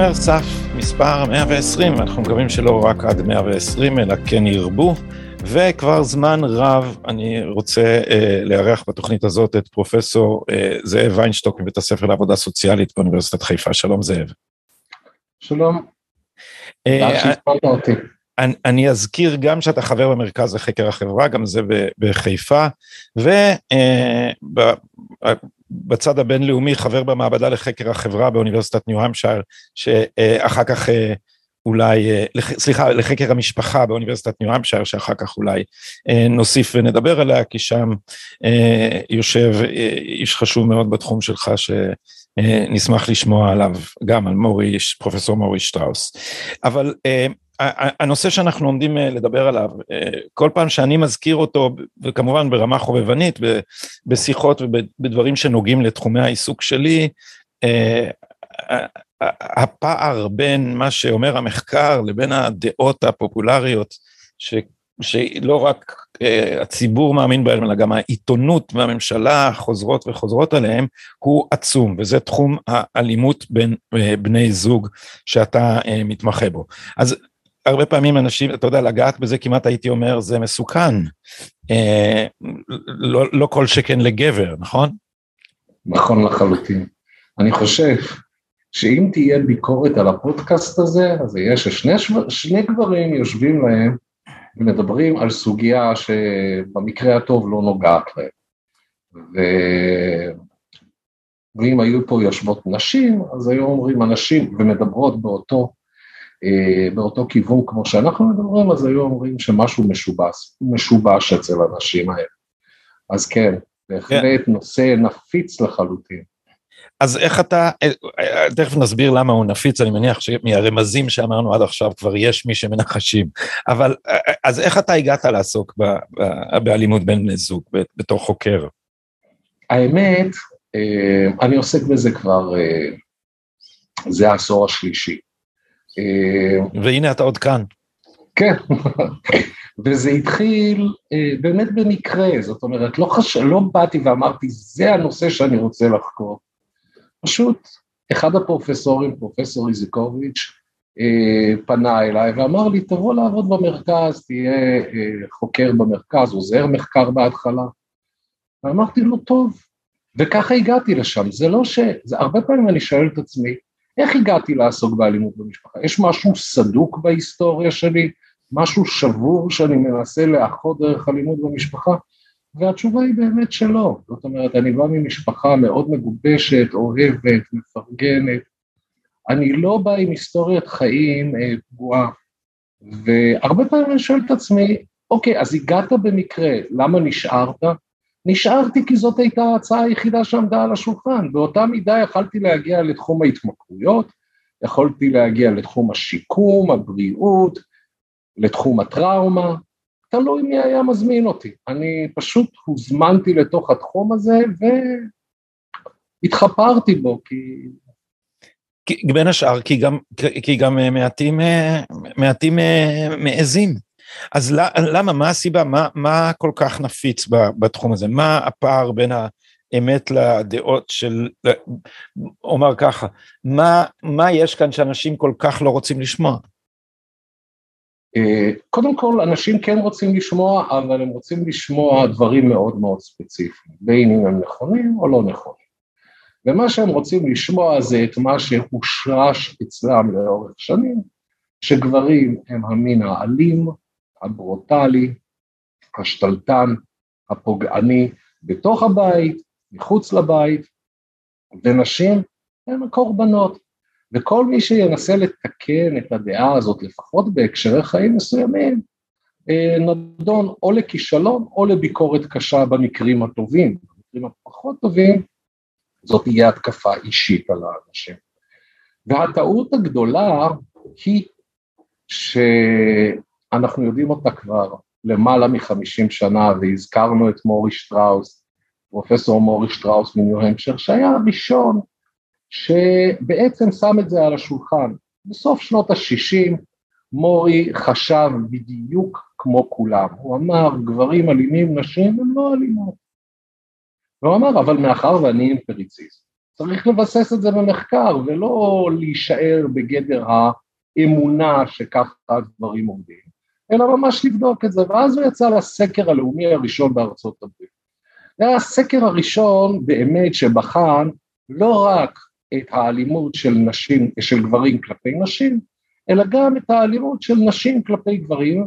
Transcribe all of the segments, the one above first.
שומר סף מספר 120, אנחנו מקווים שלא רק עד 120 אלא כן ירבו, וכבר זמן רב אני רוצה אה, לארח בתוכנית הזאת את פרופסור אה, זאב ויינשטוק מבית הספר לעבודה סוציאלית באוניברסיטת חיפה, שלום זאב. שלום. אה, אני, אני אזכיר גם שאתה חבר במרכז לחקר החברה, גם זה בחיפה, ובצד אה, הבינלאומי חבר במעבדה לחקר החברה באוניברסיטת ניו-המפשייר, שאחר כך אה, אולי, אה, סליחה, לחקר המשפחה באוניברסיטת ניו-המפשייר, שאחר כך אולי נוסיף ונדבר עליה, כי שם יושב איש חשוב מאוד בתחום שלך, שנשמח לשמוע עליו, גם על מורי, פרופסור מורי שטראוס. אבל הנושא שאנחנו עומדים אה, לדבר עליו, אה, כל פעם שאני מזכיר אותו, וכמובן ברמה חובבנית, בשיחות ובדברים שנוגעים לתחומי העיסוק שלי, אה, הפער בין מה שאומר המחקר לבין הדעות הפופולריות, ש, שלא רק הציבור מאמין בהם, אלא גם העיתונות והממשלה חוזרות וחוזרות עליהם, הוא עצום, וזה תחום האלימות בין בני זוג שאתה מתמחה בו. אז הרבה פעמים אנשים, אתה יודע, לגעת בזה כמעט הייתי אומר, זה מסוכן. אה, לא, לא כל שכן לגבר, נכון? נכון לחלוטין. אני חושב שאם תהיה ביקורת על הפודקאסט הזה, אז יהיה ששני שני גברים יושבים להם ומדברים על סוגיה שבמקרה הטוב לא נוגעת להם. ו... ואם היו פה יושבות נשים, אז היו אומרים אנשים ומדברות באותו באותו כיוון כמו שאנחנו מדברים, אז היו אומרים שמשהו משובש, משובש אצל האנשים האלה. אז כן, בהחלט yeah. כן. נושא נפיץ לחלוטין. אז איך אתה, אה, תכף נסביר למה הוא נפיץ, אני מניח שמהרמזים שאמרנו עד עכשיו כבר יש מי שמנחשים, אבל אה, אז איך אתה הגעת לעסוק ב, ב, באלימות בין בני זוג בתור חוקר? האמת, אני עוסק בזה כבר, זה העשור השלישי. אה, והנה אתה עוד כאן. כן, וזה התחיל אה, באמת במקרה, זאת אומרת, לא, חש... לא באתי ואמרתי, זה הנושא שאני רוצה לחקור. פשוט אחד הפרופסורים, פרופסור איזיקוביץ', אה, פנה אליי ואמר לי, תבוא לעבוד במרכז, תהיה חוקר במרכז, עוזר מחקר בהתחלה. ואמרתי לו, טוב, וככה הגעתי לשם. זה לא ש... זה הרבה פעמים אני שואל את עצמי, איך הגעתי לעסוק באלימות במשפחה? יש משהו סדוק בהיסטוריה שלי? משהו שבור שאני מנסה לאחות דרך אלימות במשפחה? והתשובה היא באמת שלא. זאת אומרת, אני בא ממשפחה מאוד מגובשת, אוהבת, מפרגנת. אני לא בא עם היסטוריית חיים אה, פגועה. והרבה פעמים אני שואל את עצמי, אוקיי, אז הגעת במקרה, למה נשארת? נשארתי כי זאת הייתה ההצעה היחידה שעמדה על השולחן, באותה מידה יכלתי להגיע לתחום ההתמכרויות, יכולתי להגיע לתחום השיקום, הבריאות, לתחום הטראומה, תלוי מי היה מזמין אותי. אני פשוט הוזמנתי לתוך התחום הזה והתחפרתי בו, כי... בין השאר, כי גם, כי גם מעטים, מעטים מעזים. אז למה, מה הסיבה, מה, מה כל כך נפיץ בתחום הזה? מה הפער בין האמת לדעות של, אומר ככה, מה, מה יש כאן שאנשים כל כך לא רוצים לשמוע? אה, קודם כל, אנשים כן רוצים לשמוע, אבל הם רוצים לשמוע דברים מאוד מאוד ספציפיים, בין אם הם נכונים או לא נכונים. ומה שהם רוצים לשמוע זה את מה שהושרש אצלם לאורך שנים, שגברים הם המין האלים, הברוטלי, השתלטן, הפוגעני, בתוך הבית, מחוץ לבית, ונשים הן הקורבנות. וכל מי שינסה לתקן את הדעה הזאת, לפחות בהקשרי חיים מסוימים, אה, נדון או לכישלון או לביקורת קשה במקרים הטובים. במקרים הפחות טובים, זאת תהיה התקפה אישית על האנשים. והטעות הגדולה היא ש... אנחנו יודעים אותה כבר למעלה מחמישים שנה, והזכרנו את מורי שטראוס, פרופסור מורי שטראוס מניו-המפשר, שהיה הראשון שבעצם שם את זה על השולחן. בסוף שנות ה-60 מורי חשב בדיוק כמו כולם, הוא אמר גברים אלימים, נשים הם לא אלימות. והוא אמר אבל מאחר ואני אמפריציסט, צריך לבסס את זה במחקר ולא להישאר בגדר האמונה שככה הדברים עומדים, אלא ממש לבדוק את זה, ואז הוא יצא לסקר הלאומי הראשון בארצות הברית. זה היה הסקר הראשון באמת שבחן לא רק את האלימות של נשים, של גברים כלפי נשים, אלא גם את האלימות של נשים כלפי גברים,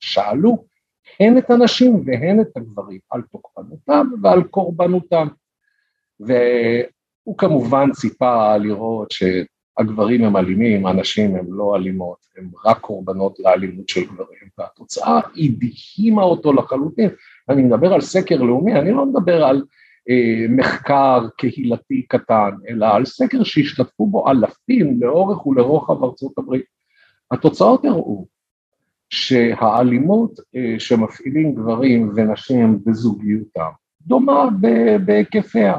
ושאלו הן את הנשים והן את הגברים על תוקפנותם ועל קורבנותם. והוא כמובן ציפה לראות שהגברים הם אלימים, הנשים הן לא אלימות, הן רק קורבנות לאלימות של גברים, והתוצאה הדהימה אותו לחלוטין. אני מדבר על סקר לאומי, אני לא מדבר על אה, מחקר קהילתי קטן, אלא על סקר שהשתתפו בו אלפים לאורך ולרוחב ארצות הברית. התוצאות הראו שהאלימות אה, שמפעילים גברים ונשים בזוגיותם דומה בהיקפיה.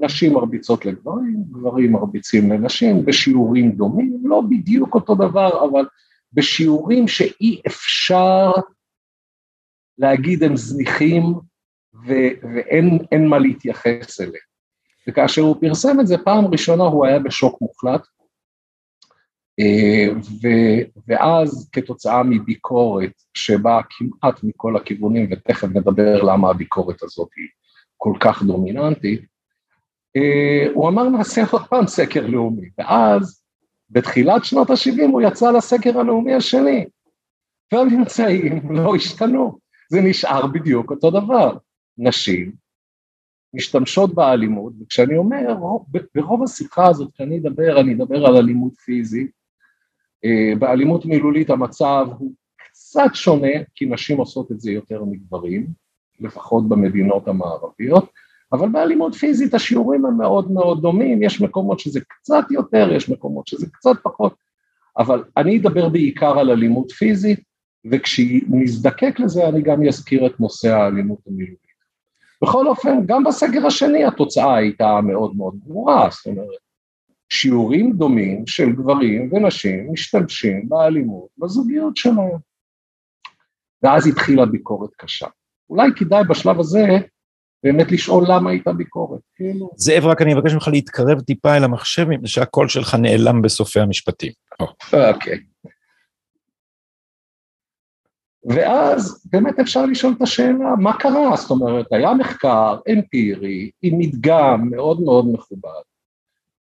נשים מרביצות לגברים, גברים מרביצים לנשים בשיעורים דומים, לא בדיוק אותו דבר, אבל בשיעורים שאי אפשר להגיד הם זניחים ו- ואין מה להתייחס אליהם. וכאשר הוא פרסם את זה פעם ראשונה הוא היה בשוק מוחלט, אה, ו- ואז כתוצאה מביקורת שבאה כמעט מכל הכיוונים, ותכף נדבר למה הביקורת הזאת היא כל כך דומיננטית, הוא אמר נעשה עוד פעם סקר לאומי, ואז בתחילת שנות ה-70 הוא יצא לסקר הלאומי השני, והממצאים לא השתנו, זה נשאר בדיוק אותו דבר. נשים משתמשות באלימות, וכשאני אומר, ברוב השיחה הזאת, כשאני אדבר, אני אדבר על אלימות פיזית, אה, באלימות מילולית המצב הוא קצת שונה, כי נשים עושות את זה יותר מגברים, לפחות במדינות המערביות, אבל באלימות פיזית השיעורים הם מאוד מאוד דומים, יש מקומות שזה קצת יותר, יש מקומות שזה קצת פחות, אבל אני אדבר בעיקר על אלימות פיזית, וכשנזדקק לזה אני גם אזכיר את נושא האלימות המילולית. בכל אופן, גם בסגר השני התוצאה הייתה מאוד מאוד ברורה, זאת אומרת, שיעורים דומים של גברים ונשים משתמשים באלימות בזוגיות שלהם. ואז התחילה ביקורת קשה. אולי כדאי בשלב הזה באמת לשאול למה הייתה ביקורת, כאילו... זאב, רק אני אבקש ממך להתקרב טיפה אל המחשב, מפני שהקול שלך נעלם בסופי המשפטים. אוקיי. ואז באמת אפשר לשאול את השאלה, מה קרה? זאת אומרת, היה מחקר אמפירי עם מדגם מאוד מאוד מכובד.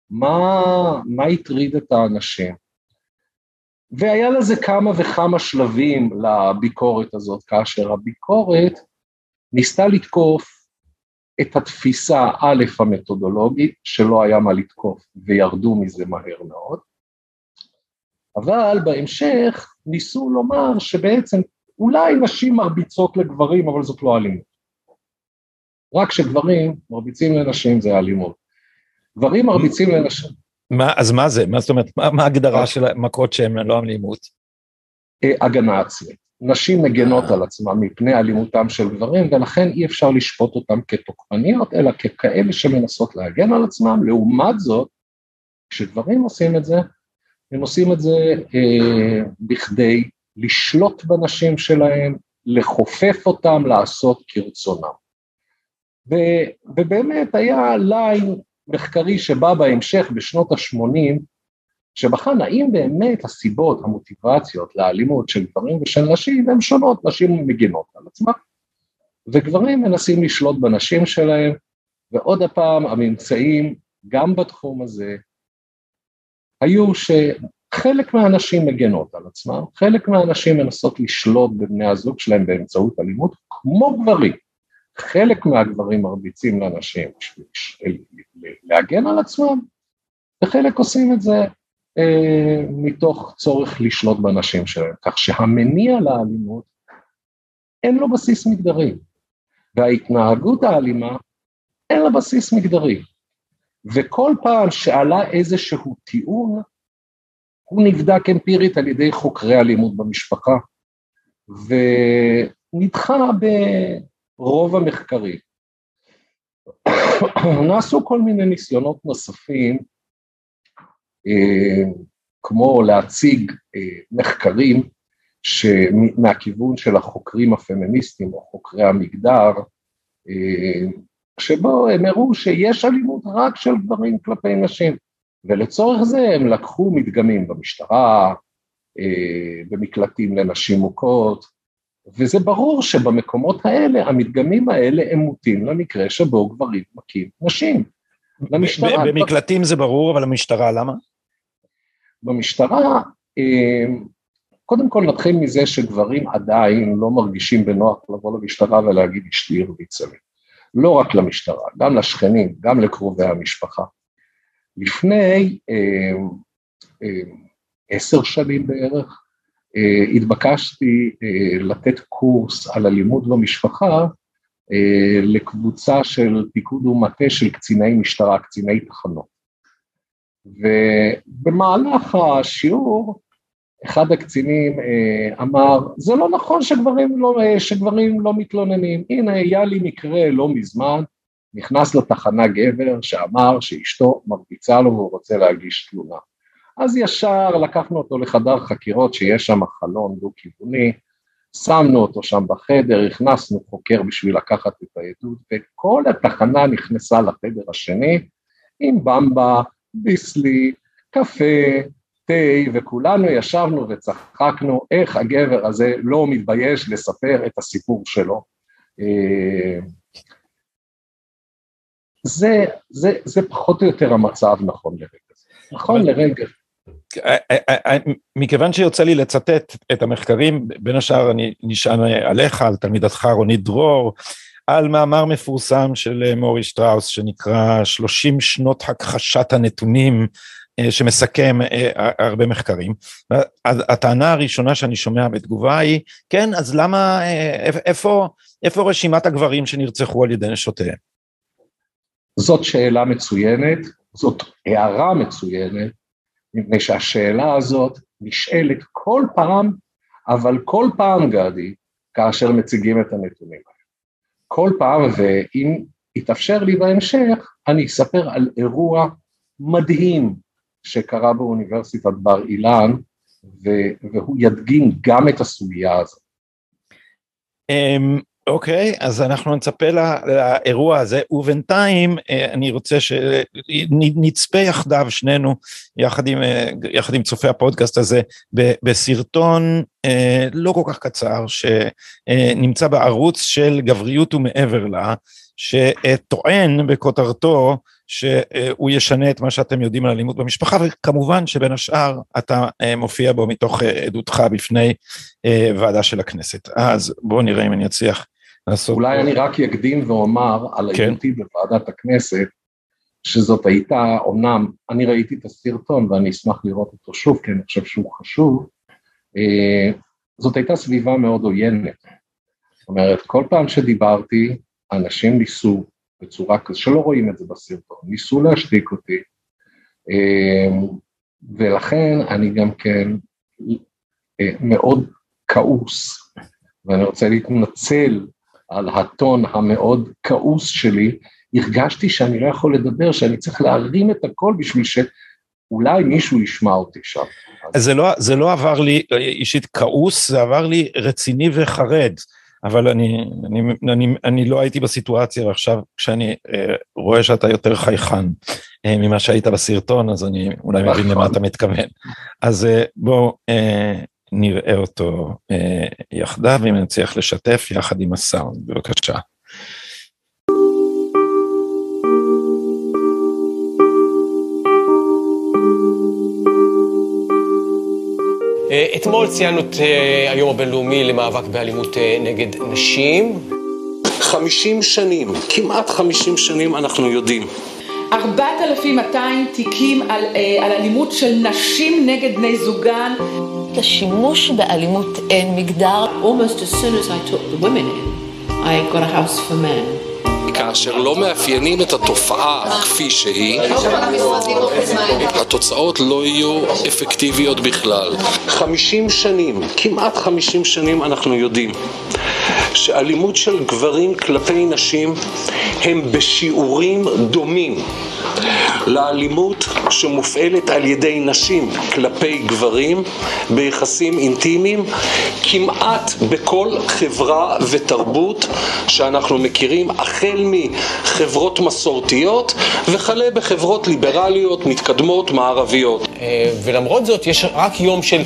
מה, מה הטריד את האנשים? והיה לזה כמה וכמה שלבים לביקורת הזאת, כאשר הביקורת ניסתה לתקוף את התפיסה א' המתודולוגית, שלא היה מה לתקוף וירדו מזה מהר מאוד, אבל בהמשך ניסו לומר שבעצם אולי נשים מרביצות לגברים, אבל זאת לא אלימות. רק שגברים מרביצים לנשים זה אלימות. גברים מרביצים לנשים. מה, אז מה זה? מה זאת אומרת, מה ההגדרה של מכות שהן לא אלימות? אה, הגנה עצמית. נשים מגנות על עצמן מפני אלימותם של גברים, ולכן אי אפשר לשפוט אותם כתוקפניות, אלא ככאלה שמנסות להגן על עצמם. לעומת זאת, כשגברים עושים את זה, הם עושים את זה אה, בכדי לשלוט בנשים שלהם, לכופף אותם, לעשות כרצונם. ו, ובאמת היה ליין מחקרי שבא בהמשך בשנות ה-80, שבחן האם באמת הסיבות, המוטיבציות לאלימות של גברים ושל נשים הן שונות, נשים מגינות על עצמן, וגברים מנסים לשלוט בנשים שלהם, ועוד הפעם הממצאים גם בתחום הזה היו שחלק מהנשים מגנות על עצמם, חלק מהנשים מנסות לשלוט בבני הזוג שלהם באמצעות אלימות, כמו גברים. חלק מהגברים מרביצים לנשים בשביל להגן על עצמם, וחלק עושים את זה אה, מתוך צורך לשלוט בנשים שלהם, כך שהמניע לאלימות אין לו בסיס מגדרי, וההתנהגות האלימה אין לה בסיס מגדרי. וכל פעם שעלה איזשהו טיעון, הוא נבדק אמפירית על ידי חוקרי אלימות במשפחה, ונדחה ברוב המחקרים. נעשו כל מיני ניסיונות נוספים, כמו להציג אה, מחקרים מהכיוון של החוקרים הפמיניסטים או חוקרי המגדר, אה, שבו הם הראו שיש אלימות רק של גברים כלפי נשים, ולצורך זה הם לקחו מדגמים במשטרה, אה, במקלטים לנשים מוכות, וזה ברור שבמקומות האלה, המדגמים האלה הם מוטים למקרה שבו גברים מכים נשים. למשטרה... במקלטים זה ברור, אבל המשטרה למה? במשטרה, אה, קודם כל נתחיל מזה שגברים עדיין לא מרגישים בנוח לבוא למשטרה ולהגיד אשתי הרביצה לי. לא רק למשטרה, גם לשכנים, גם לקרובי המשפחה. לפני אה, אה, עשר שנים בערך, אה, התבקשתי אה, לתת קורס על אלימות במשפחה אה, לקבוצה של פיקוד ומטה של קציני משטרה, קציני תחנות. ובמהלך השיעור, אחד הקצינים אה, אמר, זה לא נכון שגברים לא, אה, שגברים לא מתלוננים, הנה היה לי מקרה לא מזמן, נכנס לתחנה גבר שאמר שאשתו מרביצה לו והוא רוצה להגיש תלונה. אז ישר לקחנו אותו לחדר חקירות שיש שם חלון דו-כיווני, שמנו אותו שם בחדר, הכנסנו חוקר בשביל לקחת את העדות, וכל התחנה נכנסה לחדר השני עם במבה, ביסלי, קפה, תה, וכולנו ישבנו וצחקנו איך הגבר הזה לא מתבייש לספר את הסיפור שלו. אה, זה, זה, זה פחות או יותר המצב נכון לרגע זה. נכון לרגע. אה, אה, מכיוון שיוצא לי לצטט את המחקרים, בין השאר אני נשען עליך, על תלמידתך רונית דרור, על מאמר מפורסם של מורי שטראוס שנקרא 30 שנות הכחשת הנתונים אה, שמסכם אה, הרבה מחקרים. הטענה הראשונה שאני שומע בתגובה היא, כן, אז למה, אה, איפה, איפה רשימת הגברים שנרצחו על ידי נשותיהם? זאת שאלה מצוינת, זאת הערה מצוינת, מפני שהשאלה הזאת נשאלת כל פעם, אבל כל פעם, גדי, כאשר מציגים את הנתונים האלה. כל פעם, ואם יתאפשר לי בהמשך, אני אספר על אירוע מדהים שקרה באוניברסיטת בר אילן, והוא ידגים גם את הסוגיה הזאת. אמ, אוקיי, okay, אז אנחנו נצפה לאירוע הזה, ובינתיים אה, אני רוצה שנצפה יחדיו שנינו, יחד עם, אה, יחד עם צופי הפודקאסט הזה, בסרטון אה, לא כל כך קצר, שנמצא בערוץ של גבריות ומעבר לה, שטוען בכותרתו שהוא ישנה את מה שאתם יודעים על אלימות במשפחה, וכמובן שבין השאר אתה מופיע בו מתוך עדותך בפני ועדה של הכנסת. אז בואו נראה אם אני אצליח. אולי אני רק אקדים ואומר על כן. עדותי בוועדת הכנסת, שזאת הייתה, אמנם אני ראיתי את הסרטון ואני אשמח לראות אותו שוב, כי אני חושב שהוא חשוב, אה, זאת הייתה סביבה מאוד עוינת. זאת אומרת, כל פעם שדיברתי, אנשים ניסו בצורה כזו, שלא רואים את זה בסרטון, ניסו להשתיק אותי, אה, ולכן אני גם כן אה, מאוד כעוס, ואני רוצה להתנצל על הטון המאוד כעוס שלי, הרגשתי שאני לא יכול לדבר, שאני צריך להרים את הכל בשביל שאולי מישהו ישמע אותי שם. אז זה לא, זה לא עבר לי אישית כעוס, זה עבר לי רציני וחרד. אבל אני, אני, אני, אני לא הייתי בסיטואציה, ועכשיו כשאני אה, רואה שאתה יותר חייכן אה, ממה שהיית בסרטון, אז אני אולי מבין למה נכון. אתה מתכוון. אז אה, בוא אה, נראה אותו אה, יחדיו, אם נצליח לשתף יחד עם הסאונד, בבקשה. אה, אתמול ציינו את אה, היום הבינלאומי למאבק באלימות אה, נגד נשים. 50 שנים, כמעט 50 שנים אנחנו יודעים 4,200 תיקים על, אה, על אלימות של נשים נגד בני זוגן. לשימוש באלימות אין מגדר. Almost as soon as I took the women in, I got a house for men. כאשר לא מאפיינים את התופעה כפי שהיא, התוצאות לא יהיו אפקטיביות בכלל. 50 שנים, כמעט 50 שנים אנחנו יודעים שאלימות של גברים כלפי נשים הם בשיעורים דומים לאלימות שמופעלת על ידי נשים כלפי גברים ביחסים אינטימיים כמעט בכל חברה ותרבות שאנחנו מכירים, החל מחברות מסורתיות וכלה בחברות ליברליות, מתקדמות, מערביות. אה, ולמרות זאת, יש רק יום של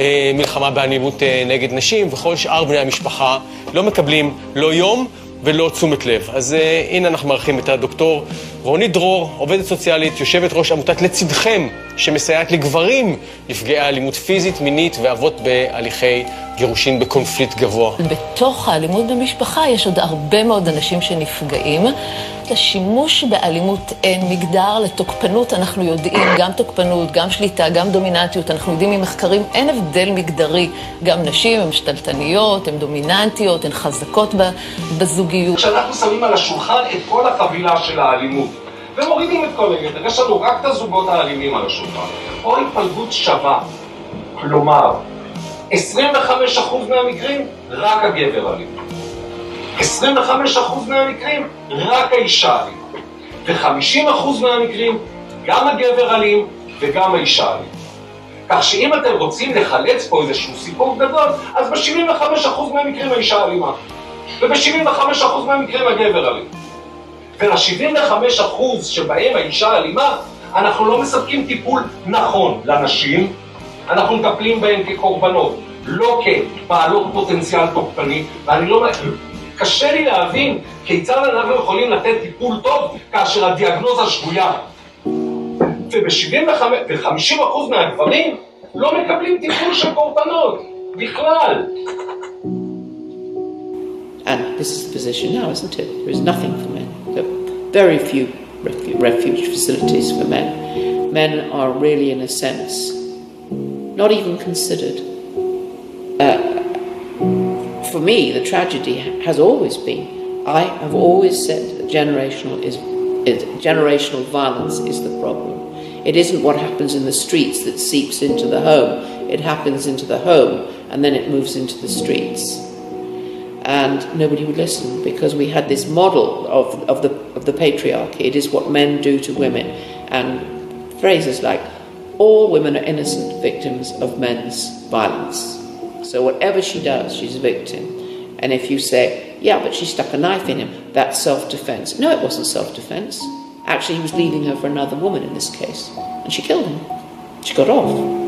אה, מלחמה באלימות אה, נגד נשים, וכל שאר בני המשפחה לא מקבלים לא יום ולא תשומת לב. אז הנה אנחנו מארחים את הדוקטור רונית דרור, עובדת סוציאלית, יושבת ראש עמותת לצדכם, שמסייעת לגברים נפגעי אלימות פיזית, מינית ואבות בהליכי גירושין בקונפליקט גבוה. בתוך האלימות במשפחה יש עוד הרבה מאוד אנשים שנפגעים. לשימוש באלימות אין מגדר, לתוקפנות אנחנו יודעים, גם תוקפנות, גם שליטה, גם דומיננטיות, אנחנו יודעים ממחקרים, אין הבדל מגדרי. גם נשים הן שתלטניות, הן דומיננטיות, הן חזקות בזוגיות. כשאנחנו שמים על השולחן את כל החבילה של האלימות, ומורידים את כל היתר, יש לנו רק את הזוגות האלימים על השולחן, או התפלגות שווה, כלומר, 25% מהמקרים, רק הגבר אלים. 25% מהמקרים, רק האישה אלימה. ו-50% מהמקרים, גם הגבר אלים וגם האישה אלים. כך שאם אתם רוצים לחלץ פה איזשהו סיפור גדול, אז ב-75% מהמקרים האישה אלימה. וב-75% מהמקרים הגבר אלים. ול-75% שבהם האישה אלימה, אנחנו לא מספקים טיפול נכון לנשים, אנחנו מטפלים בהן כקורבנות, לא כבעלות פוטנציאל תוקפני, ואני לא... קשה לי להבין כיצד אנחנו יכולים לתת טיפול טוב כאשר הדיאגנוזה שגויה. וב-50% מהגברים לא מקבלים טיפול של קורבנות, בכלל. And this is the position now, isn't it? There is nothing for men. Very few refuge facilities for men. Men are really, in a sense, not even considered. Uh, for me, the tragedy has always been I have always said that generational, is, is, generational violence is the problem. It isn't what happens in the streets that seeps into the home, it happens into the home and then it moves into the streets. And nobody would listen because we had this model of, of, the, of the patriarchy. It is what men do to women. And phrases like, all women are innocent victims of men's violence. So whatever she does, she's a victim. And if you say, yeah, but she stuck a knife in him, that's self defense. No, it wasn't self defense. Actually, he was leaving her for another woman in this case. And she killed him. She got off.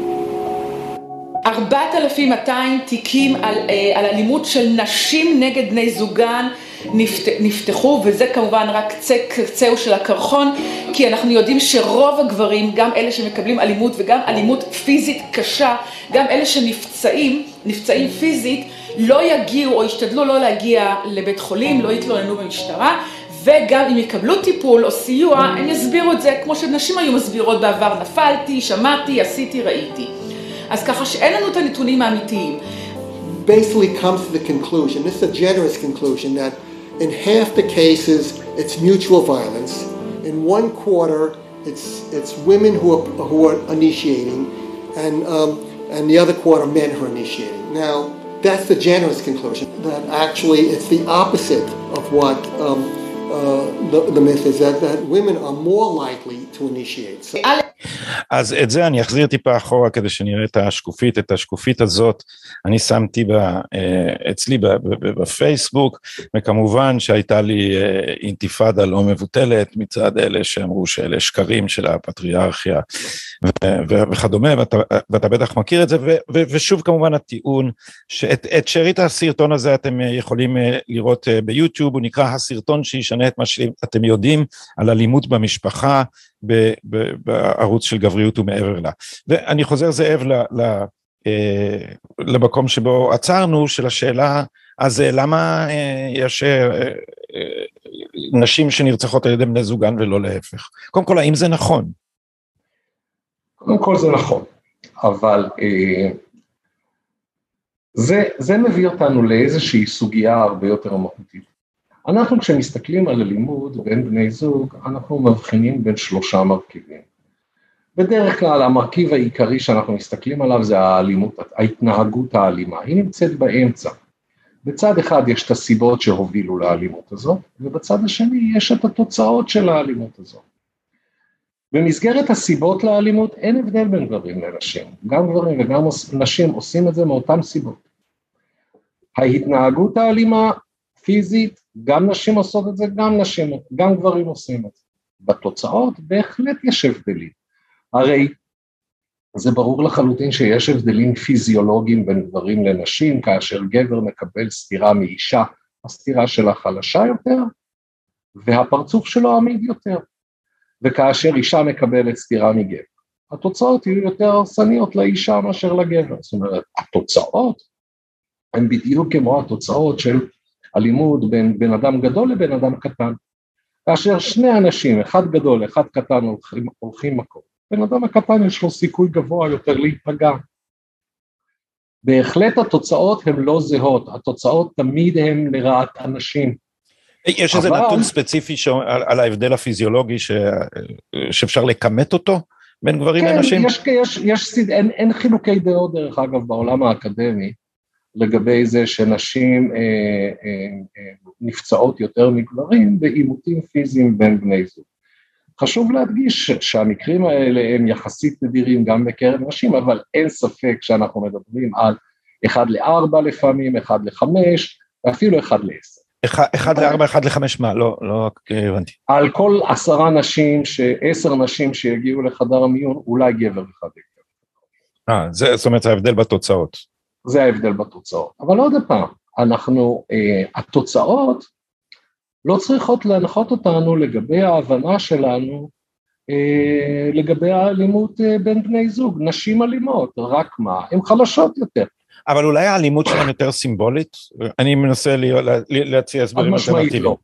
4,200 תיקים על, על אלימות של נשים נגד בני זוגן נפת, נפתחו, וזה כמובן רק קצה קצהו של הקרחון, כי אנחנו יודעים שרוב הגברים, גם אלה שמקבלים אלימות וגם אלימות פיזית קשה, גם אלה שנפצעים, נפצעים פיזית, לא יגיעו או ישתדלו לא להגיע לבית חולים, לא יתלוננו במשטרה, וגם אם יקבלו טיפול או סיוע, הם יסבירו את זה כמו שנשים היו מסבירות בעבר, נפלתי, שמעתי, עשיתי, ראיתי. אז ככה שאין לנו את הנתונים האמיתיים. basically comes to the conclusion, this is a generous conclusion, that in half the cases it's mutual violence. In one quarter it's, it's women who are, who are initiating and, um, and the other quarter men who are initiating. Now, that's the generous conclusion, that actually it's the opposite of what um, uh, the, the myth is, that, that women are more likely to initiate. So, אז את זה אני אחזיר טיפה אחורה כדי שנראה את השקופית, את השקופית הזאת אני שמתי בה, אצלי בפייסבוק, וכמובן שהייתה לי אינתיפאדה לא מבוטלת מצד אלה שאמרו שאלה שקרים של הפטריארכיה וכדומה, ואתה, ואתה בטח מכיר את זה, ו, ו, ושוב כמובן הטיעון, שאת שארית הסרטון הזה אתם יכולים לראות ביוטיוב, הוא נקרא הסרטון שישנה את מה שאתם יודעים על אלימות במשפחה, בערוץ של גבריות ומעבר לה. ואני חוזר זאב ל, ל, למקום שבו עצרנו, של השאלה, אז למה יש נשים שנרצחות על ידי בני זוגן ולא להפך? קודם כל, האם זה נכון? קודם כל זה נכון, אבל אה, זה, זה מביא אותנו לאיזושהי סוגיה הרבה יותר מהותית. אנחנו כשמסתכלים על הלימוד בין בני זוג, אנחנו מבחינים בין שלושה מרכיבים. בדרך כלל המרכיב העיקרי שאנחנו מסתכלים עליו זה האלימות, ההתנהגות האלימה, היא נמצאת באמצע. בצד אחד יש את הסיבות שהובילו לאלימות הזאת, ובצד השני יש את התוצאות של האלימות הזאת. במסגרת הסיבות לאלימות אין הבדל בין גברים לנשים, גם גברים וגם נשים עושים את זה מאותן סיבות. ההתנהגות האלימה, פיזית, גם נשים עושות את זה, גם נשים, גם גברים עושים את זה. בתוצאות בהחלט יש הבדלים. הרי זה ברור לחלוטין שיש הבדלים פיזיולוגיים בין גברים לנשים, כאשר גבר מקבל סטירה מאישה, הסטירה שלה חלשה יותר, והפרצוף שלו עמיד יותר. וכאשר אישה מקבלת סטירה מגבר, התוצאות יהיו יותר הרסניות לאישה מאשר לגבר. זאת אומרת, התוצאות הן בדיוק כמו התוצאות של אלימות בין בן אדם גדול לבן אדם קטן. כאשר שני אנשים, אחד גדול, אחד קטן, הולכים, הולכים מקום, בן אדם הקטן יש לו סיכוי גבוה יותר להיפגע. בהחלט התוצאות הן לא זהות, התוצאות תמיד הן לרעת אנשים. יש איזה אבל... נתון ספציפי ש... על, על ההבדל הפיזיולוגי ש... שאפשר לכמת אותו בין גברים כן, לנשים? כן, יש, יש, יש, אין, אין חילוקי דעות דרך אגב בעולם האקדמי לגבי זה שנשים אה, אה, אה, נפצעות יותר מגברים בעימותים פיזיים בין בני זוג. חשוב להדגיש שהמקרים האלה הם יחסית נדירים גם בקרב נשים, אבל אין ספק שאנחנו מדברים על אחד לארבע לפעמים, אחד לחמש, ואפילו אחד לעשר. אחד לארבע, אחד לחמש מה? לא, לא הבנתי. על כל עשרה נשים, עשר נשים שיגיעו לחדר המיון, אולי גבר אחד יגיע. אה, זאת אומרת, ההבדל בתוצאות. זה ההבדל בתוצאות. אבל עוד פעם, אנחנו, אה, התוצאות לא צריכות להנחות אותנו לגבי ההבנה שלנו אה, לגבי האלימות אה, בין בני זוג. נשים אלימות, רק מה? הן חלשות יותר. אבל אולי האלימות שלהם יותר סימבולית? אני מנסה להציע הסברים אלטרנטיביים. לא.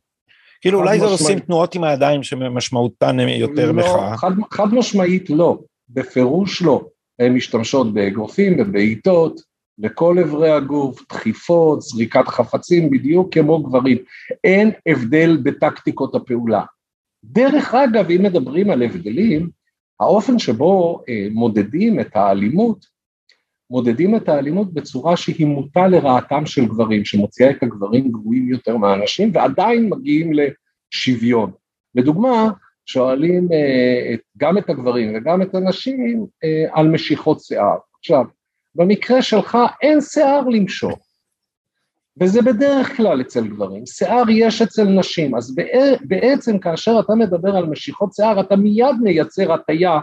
כאילו אולי זה עושים תנועות עם הידיים שמשמעותן יותר לא, מחאה. חד, חד משמעית לא, בפירוש לא. הן משתמשות באגרופים ובעיטות לכל אברי הגוף, דחיפות, זריקת חפצים, בדיוק כמו גברים. אין הבדל בטקטיקות הפעולה. דרך אגב, אם מדברים על הבדלים, האופן שבו אה, מודדים את האלימות מודדים את האלימות בצורה שהיא מוטה לרעתם של גברים, שמוציאה את הגברים גרועים יותר מהנשים, ועדיין מגיעים לשוויון. לדוגמה, שואלים אה, גם את הגברים וגם את הנשים אה, על משיכות שיער. עכשיו, במקרה שלך אין שיער למשוך, וזה בדרך כלל אצל גברים, שיער יש אצל נשים, אז בעצם כאשר אתה מדבר על משיכות שיער, אתה מיד מייצר הטייה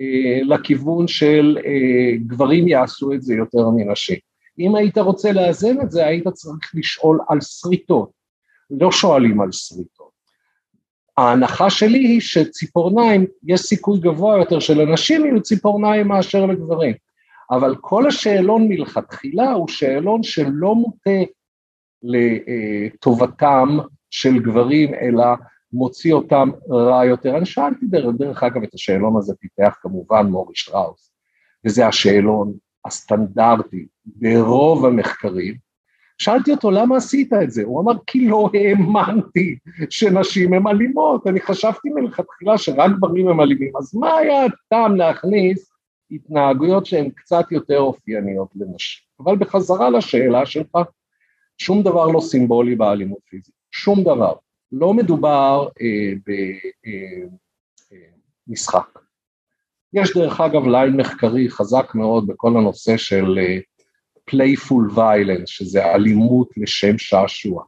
אה, לכיוון של אה, גברים יעשו את זה יותר מנשים. אם היית רוצה לאזן את זה, היית צריך לשאול על שריטות, לא שואלים על שריטות. ההנחה שלי היא שציפורניים, יש סיכוי גבוה יותר שלנשים יהיו ציפורניים מאשר לגברים, אבל כל השאלון מלכתחילה הוא שאלון שלא מוטה לטובתם של גברים, אלא מוציא אותם רע יותר. אני שאלתי דרך, דרך אגב את השאלון הזה פיתח כמובן מורי שטראוס, וזה השאלון הסטנדרטי ברוב המחקרים. שאלתי אותו למה עשית את זה, הוא אמר כי לא האמנתי שנשים הן אלימות, אני חשבתי מלכתחילה שרק גברים הם אלימים, אז מה היה הטעם להכניס התנהגויות שהן קצת יותר אופייניות לנשים? אבל בחזרה לשאלה שלך, שום דבר לא סימבולי באלימות פיזית, שום דבר. לא מדובר אה, במשחק. אה, יש דרך אגב ליין מחקרי חזק מאוד בכל הנושא של אה, playful violence, שזה אלימות לשם שעשוע.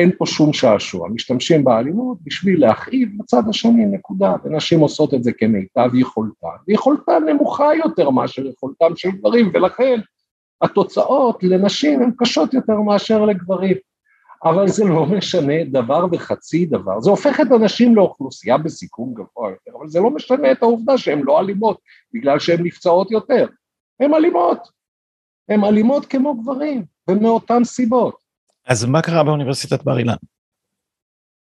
אין פה שום שעשוע, משתמשים באלימות בשביל להכאיב בצד השני, נקודה, ונשים עושות את זה כמיטב יכולתן, ויכולתן נמוכה יותר מאשר יכולתם של גברים, ולכן התוצאות לנשים הן קשות יותר מאשר לגברים. אבל זה לא משנה דבר וחצי דבר. זה הופך את הנשים לאוכלוסייה בסיכון גבוה יותר, אבל זה לא משנה את העובדה שהן לא אלימות, בגלל שהן נפצעות יותר. הן אלימות. הן אלימות כמו גברים, ומאותן סיבות. אז מה קרה באוניברסיטת בר אילן?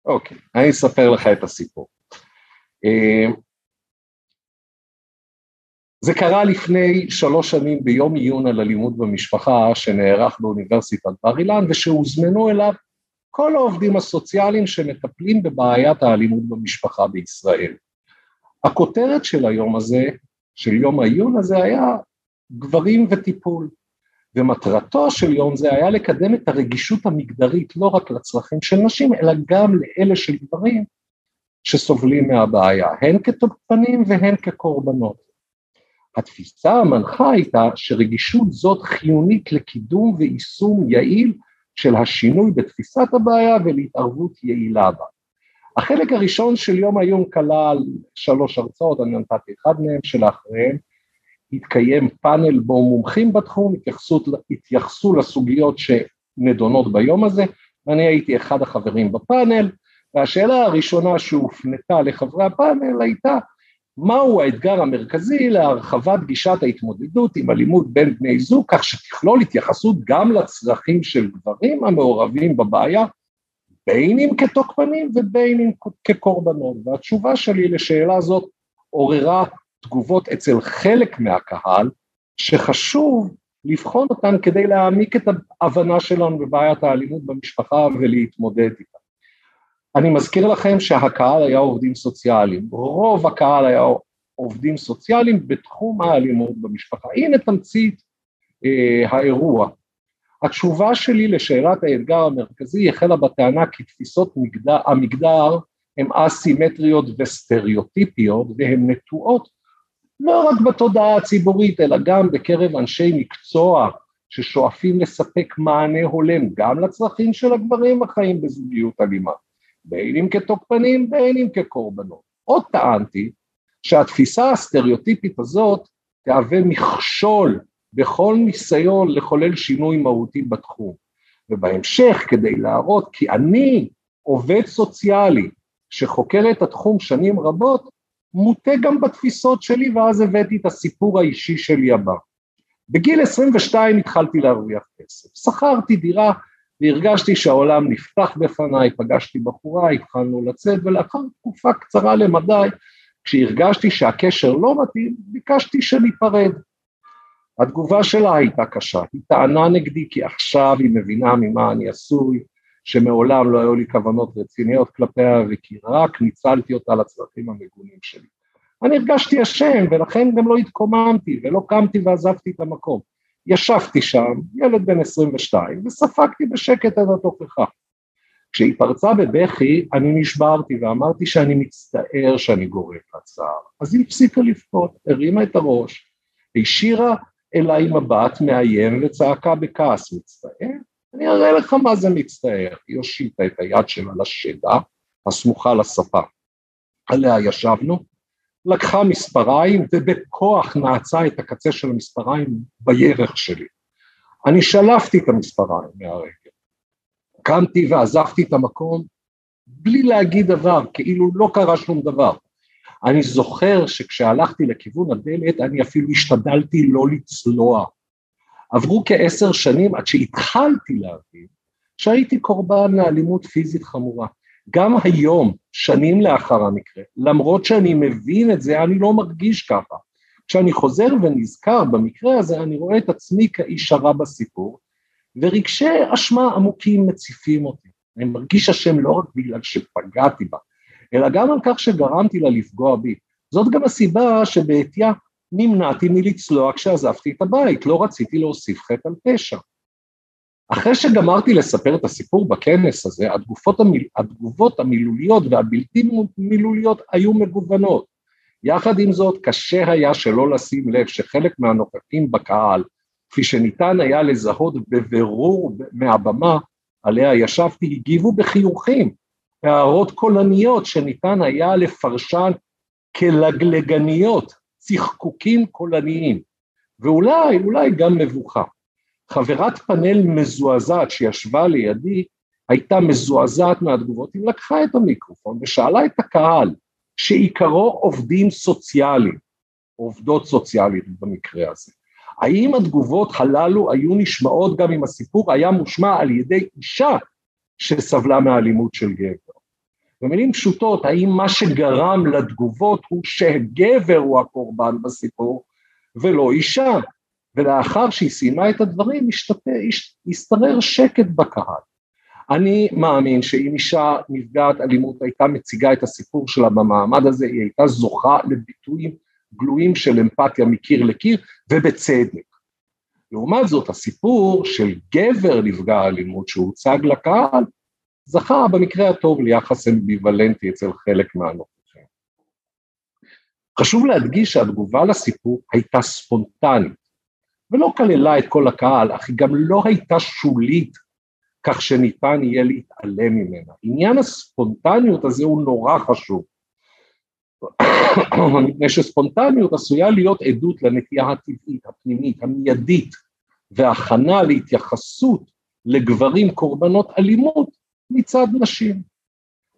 אוקיי, אני אספר לך את הסיפור. אה, זה קרה לפני שלוש שנים ביום עיון על אלימות במשפחה שנערך באוניברסיטת בר אילן ושהוזמנו אליו כל העובדים הסוציאליים שמטפלים בבעיית האלימות במשפחה בישראל. הכותרת של היום הזה, של יום העיון הזה, היה גברים וטיפול. ומטרתו של יום זה היה לקדם את הרגישות המגדרית לא רק לצרכים של נשים, אלא גם לאלה של גברים שסובלים מהבעיה, הן כתוקפנים והן כקורבנות. התפיסה המנחה הייתה שרגישות זאת חיונית לקידום ויישום יעיל של השינוי בתפיסת הבעיה ולהתערבות יעילה בה. החלק הראשון של יום העיון כלל שלוש הרצאות, אני נתתי אחד מהם, שלאחריהם התקיים פאנל בו מומחים בתחום התייחסות, התייחסו לסוגיות שנדונות ביום הזה, ואני הייתי אחד החברים בפאנל, והשאלה הראשונה שהופנתה לחברי הפאנל הייתה מהו האתגר המרכזי להרחבת גישת ההתמודדות עם אלימות בין בני זוג כך שתכלול התייחסות גם לצרכים של גברים המעורבים בבעיה בין אם כתוקפנים ובין אם כקורבנות? והתשובה שלי לשאלה זאת עוררה תגובות אצל חלק מהקהל שחשוב לבחון אותן כדי להעמיק את ההבנה שלנו בבעיית האלימות במשפחה ולהתמודד איתה. אני מזכיר לכם שהקהל היה עובדים סוציאליים, רוב הקהל היה עובדים סוציאליים בתחום האלימות במשפחה. הנה תמצית אה, האירוע. התשובה שלי לשאלת האתגר המרכזי החלה בטענה כי תפיסות מגדר, המגדר הן אסימטריות וסטריאוטיפיות והן נטועות לא רק בתודעה הציבורית אלא גם בקרב אנשי מקצוע ששואפים לספק מענה הולם גם לצרכים של הגברים החיים בזוגיות אלימה. בין אם כתוקפנים, בין אם כקורבנות. עוד טענתי שהתפיסה הסטריאוטיפית הזאת תהווה מכשול בכל ניסיון לחולל שינוי מהותי בתחום. ובהמשך, כדי להראות כי אני עובד סוציאלי שחוקר את התחום שנים רבות, מוטה גם בתפיסות שלי, ואז הבאתי את הסיפור האישי שלי הבא. בגיל 22 התחלתי להרוויח כסף. שכרתי דירה והרגשתי שהעולם נפתח בפניי, פגשתי בחורה, התחלנו לצאת, ולאחר תקופה קצרה למדי, כשהרגשתי שהקשר לא מתאים, ביקשתי שניפרד. התגובה שלה הייתה קשה, היא טענה נגדי כי עכשיו היא מבינה ממה אני עשוי, שמעולם לא היו לי כוונות רציניות כלפיה וכי רק ניצלתי אותה לצרכים המגונים שלי. אני הרגשתי אשם ולכן גם לא התקוממתי ולא קמתי ועזבתי את המקום. ישבתי שם, ילד בן 22, וספגתי בשקט את התוכחה. כשהיא פרצה בבכי, אני נשברתי ואמרתי שאני מצטער שאני גורם לצער. אז היא הפסיקה לבכות, הרימה את הראש, הישירה אליי מבט מאיים וצעקה בכעס, מצטער? אני אראה לך מה זה מצטער. היא הושיטה את היד שלה לשדה הסמוכה לספה. עליה ישבנו, לקחה מספריים ובכוח נעצה את הקצה של המספריים בירך שלי. אני שלפתי את המספריים מהרגל. קמתי ועזבתי את המקום בלי להגיד דבר, כאילו לא קרה שום דבר. אני זוכר שכשהלכתי לכיוון הדלת אני אפילו השתדלתי לא לצלוע. עברו כעשר שנים עד שהתחלתי להבין שהייתי קורבן לאלימות פיזית חמורה. גם היום, שנים לאחר המקרה, למרות שאני מבין את זה, אני לא מרגיש ככה. כשאני חוזר ונזכר במקרה הזה, אני רואה את עצמי כאיש הרע בסיפור, ורגשי אשמה עמוקים מציפים אותי. אני מרגיש אשם לא רק בגלל שפגעתי בה, אלא גם על כך שגרמתי לה לפגוע בי. זאת גם הסיבה שבעטייה נמנעתי מלצלוע כשעזבתי את הבית, לא רציתי להוסיף חטא על פשע. אחרי שגמרתי לספר את הסיפור בכנס הזה, התגובות, המיל... התגובות המילוליות והבלתי מילוליות היו מגוונות. יחד עם זאת, קשה היה שלא לשים לב שחלק מהנוכחים בקהל, כפי שניתן היה לזהות בבירור מהבמה עליה ישבתי, הגיבו בחיוכים, הערות קולניות שניתן היה לפרשן כלגלגניות, צחקוקים קולניים, ואולי, אולי גם מבוכה. חברת פאנל מזועזעת שישבה לידי הייתה מזועזעת מהתגובות, היא לקחה את המיקרופון ושאלה את הקהל, שעיקרו עובדים סוציאליים, עובדות סוציאליות במקרה הזה, האם התגובות הללו היו נשמעות גם אם הסיפור היה מושמע על ידי אישה שסבלה מהאלימות של גבר? במילים פשוטות, האם מה שגרם לתגובות הוא שהגבר הוא הקורבן בסיפור ולא אישה? ולאחר שהיא סיימה את הדברים השתרר שקט בקהל. אני מאמין שאם אישה נפגעת אלימות הייתה מציגה את הסיפור שלה במעמד הזה, היא הייתה זוכה לביטויים גלויים של אמפתיה מקיר לקיר, ובצדק. לעומת זאת, הסיפור של גבר נפגע אלימות שהוצג לקהל, זכה במקרה הטוב ליחס אמביוולנטי אצל חלק מהנוכחים. חשוב להדגיש שהתגובה לסיפור הייתה ספונטנית, ולא כללה את כל הקהל, אך היא גם לא הייתה שולית, כך שניתן יהיה להתעלם ממנה. עניין הספונטניות הזה הוא נורא חשוב. מפני שספונטניות עשויה להיות עדות לנטייה הטבעית, הפנימית, המיידית, והכנה להתייחסות לגברים קורבנות אלימות מצד נשים.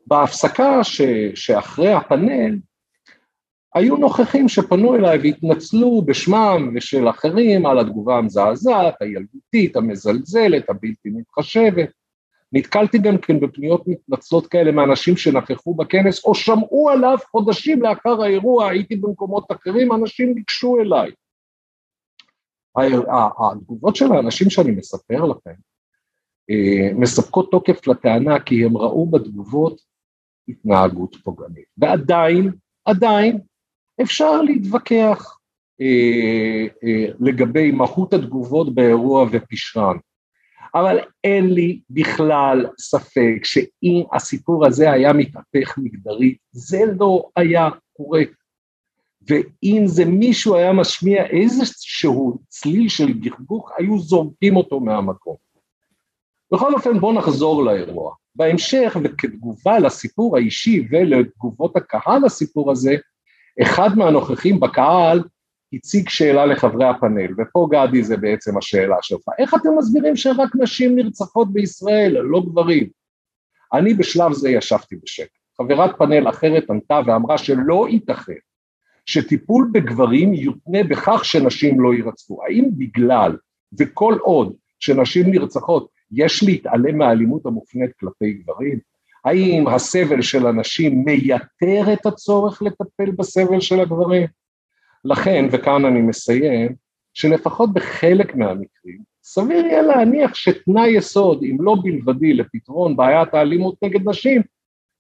בהפסקה ש, שאחרי הפאנל, היו נוכחים שפנו אליי והתנצלו בשמם ושל אחרים על התגובה המזעזעת, הילדותית, המזלזלת, הבלתי מתחשבת. נתקלתי גם כן בפניות מתנצלות כאלה מאנשים שנכחו בכנס או שמעו עליו חודשים לאחר האירוע, הייתי במקומות אחרים, אנשים ניגשו אליי. התגובות של האנשים שאני מספר לכם מספקות תוקף לטענה כי הם ראו בתגובות התנהגות פוגענית. ועדיין, עדיין, אפשר להתווכח אה, אה, לגבי מהות התגובות באירוע ופשרן. אבל אין לי בכלל ספק שאם הסיפור הזה היה מתהפך מגדרית, זה לא היה קורה. ואם זה מישהו היה משמיע איזשהו צליל של גחגוך, היו זורקים אותו מהמקום. בכל אופן בואו נחזור לאירוע. בהמשך וכתגובה לסיפור האישי ולתגובות הקהל לסיפור הזה, אחד מהנוכחים בקהל הציג שאלה לחברי הפאנל, ופה גדי זה בעצם השאלה שלך, איך אתם מסבירים שרק נשים נרצחות בישראל, לא גברים? אני בשלב זה ישבתי בשקט. חברת פאנל אחרת ענתה ואמרה שלא ייתכן שטיפול בגברים יותנה בכך שנשים לא יירצחו. האם בגלל וכל עוד שנשים נרצחות יש להתעלם מהאלימות המופנית כלפי גברים? האם הסבל של הנשים מייתר את הצורך לטפל בסבל של הגברים? לכן, וכאן אני מסיים, שלפחות בחלק מהמקרים, סביר יהיה להניח שתנאי יסוד, אם לא בלבדי, לפתרון בעיית האלימות נגד נשים,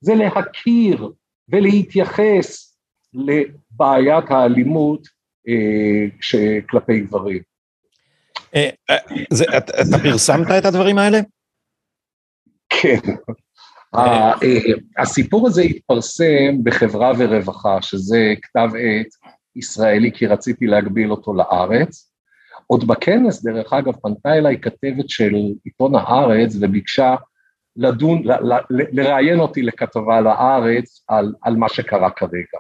זה להכיר ולהתייחס לבעיית האלימות אה, כלפי גברים. אה, אה, אתה פרסמת את הדברים האלה? כן. אה, הסיפור הזה התפרסם בחברה ורווחה, שזה כתב עת ישראלי, כי רציתי להגביל אותו לארץ. עוד בכנס, דרך אגב, פנתה אליי כתבת של עיתון הארץ וביקשה לדון, ל, ל, לראיין אותי לכתבה לארץ על, על מה שקרה כרגע.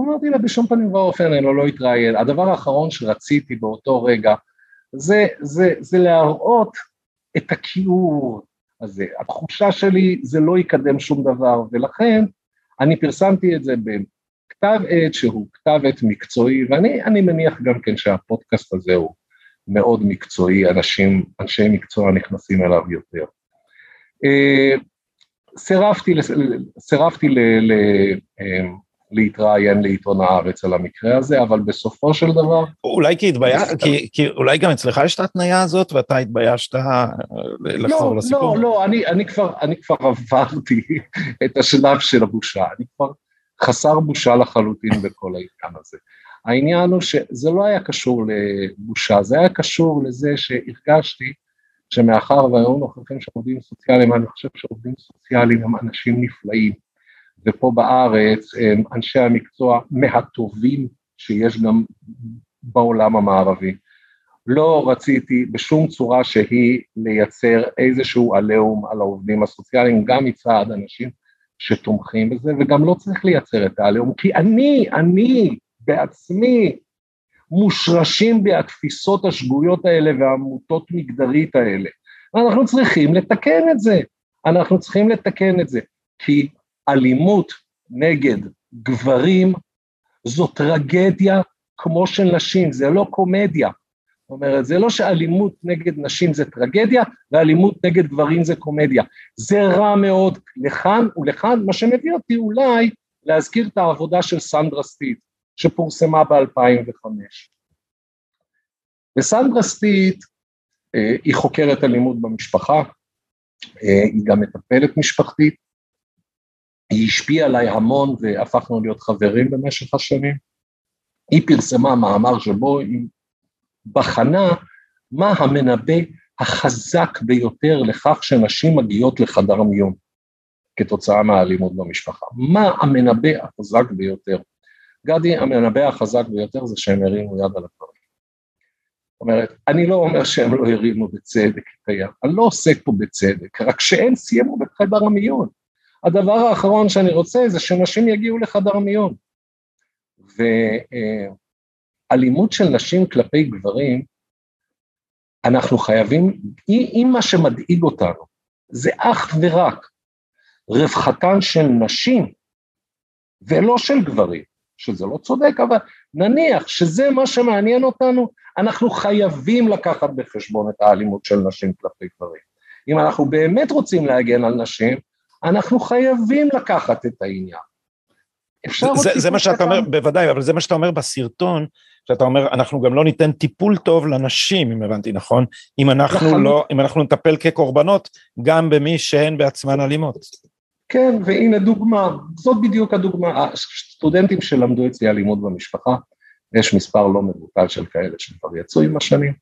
אמרתי לה, בשום פנים ואופן אני לא אתראיין. הדבר האחרון שרציתי באותו רגע זה, זה, זה להראות את הכיעור הזה. התחושה שלי זה לא יקדם שום דבר, ולכן אני פרסמתי את זה בכתב עת שהוא כתב עת מקצועי, ואני מניח גם כן שהפודקאסט הזה הוא מאוד מקצועי, אנשים, אנשי מקצוע נכנסים אליו יותר. אה, סירבתי, סירבתי ל, ל, אה, להתראיין לעיתון הארץ על המקרה הזה, אבל בסופו של דבר... אולי כי התביישת, כי, כי אולי גם אצלך יש את ההתניה הזאת ואתה התביישת אה, לחזור לא, לסיפור? לא, לא, אני, אני, כבר, אני כבר עברתי את השלב של הבושה, אני כבר חסר בושה לחלוטין בכל העניין הזה. העניין הוא שזה לא היה קשור לבושה, זה היה קשור לזה שהרגשתי שמאחר והיו נוכחים של עובדים סוציאליים, אני חושב שעובדים סוציאליים הם אנשים נפלאים. ופה בארץ הם אנשי המקצוע מהטובים שיש גם בעולם המערבי. לא רציתי בשום צורה שהיא לייצר איזשהו עליהום על העובדים הסוציאליים, גם מצד אנשים שתומכים בזה, וגם לא צריך לייצר את העליהום, כי אני, אני בעצמי, מושרשים בי התפיסות השגויות האלה והעמותות מגדרית האלה. ואנחנו צריכים לתקן את זה, אנחנו צריכים לתקן את זה, כי אלימות נגד גברים זו טרגדיה כמו של נשים, זה לא קומדיה. זאת אומרת, זה לא שאלימות נגד נשים זה טרגדיה ואלימות נגד גברים זה קומדיה. זה רע מאוד לכאן ולכאן, מה שמביא אותי אולי להזכיר את העבודה של סנדרה סטיט, שפורסמה ב-2005. וסנדרה סטיט אה, היא חוקרת אלימות במשפחה, אה, היא גם מטפלת משפחתית, היא השפיעה עליי המון והפכנו להיות חברים במשך השנים. היא פרסמה מאמר שבו היא בחנה מה המנבא החזק ביותר לכך שנשים מגיעות לחדר מיון כתוצאה מהאלימות במשפחה? מה המנבא החזק ביותר? גדי, המנבא החזק ביותר זה שהם הרימו יד על הדברים. זאת אומרת, אני לא אומר שהם לא הרימו בצדק את היד, אני לא עוסק פה בצדק, רק שהם סיימו בחדר המיון. הדבר האחרון שאני רוצה זה שנשים יגיעו לחדר מיון. ואלימות של נשים כלפי גברים, אנחנו חייבים, אם מה שמדאיג אותנו זה אך ורק רווחתן של נשים ולא של גברים, שזה לא צודק, אבל נניח שזה מה שמעניין אותנו, אנחנו חייבים לקחת בחשבון את האלימות של נשים כלפי גברים. אם אנחנו באמת רוצים להגן על נשים, אנחנו חייבים לקחת את העניין. אפשר זה, זה מה שאתה אומר, בוודאי, אבל זה מה שאתה אומר בסרטון, שאתה אומר, אנחנו גם לא ניתן טיפול טוב לנשים, אם הבנתי נכון, אם אנחנו לא, אם אנחנו נטפל כקורבנות, גם במי שהן בעצמן אלימות. כן, והנה דוגמה, זאת בדיוק הדוגמה, הסטודנטים שלמדו אצלי אלימות במשפחה, יש מספר לא מבוטל של כאלה שכבר יצאו עם השנים,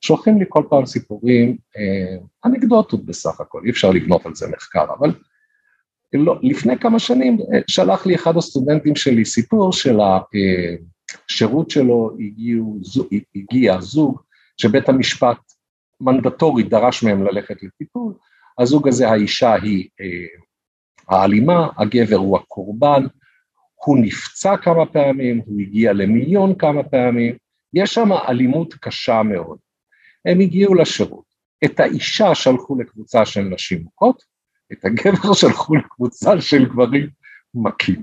שולחים לי כל פעם סיפורים, אה, אנקדוטות בסך הכל, אי אפשר לבנות על זה מחקר, אבל לא, לפני כמה שנים אה, שלח לי אחד הסטודנטים שלי סיפור של השירות שלו הגיעו, הגיע זוג שבית המשפט מנדטורי דרש מהם ללכת לטיפול, הזוג הזה האישה היא אה, האלימה, הגבר הוא הקורבן, הוא נפצע כמה פעמים, הוא הגיע למיליון כמה פעמים, יש שם אלימות קשה מאוד. הם הגיעו לשירות, את האישה שלחו לקבוצה של נשים מוכות, את הגבר שלחו לקבוצה של גברים מכים.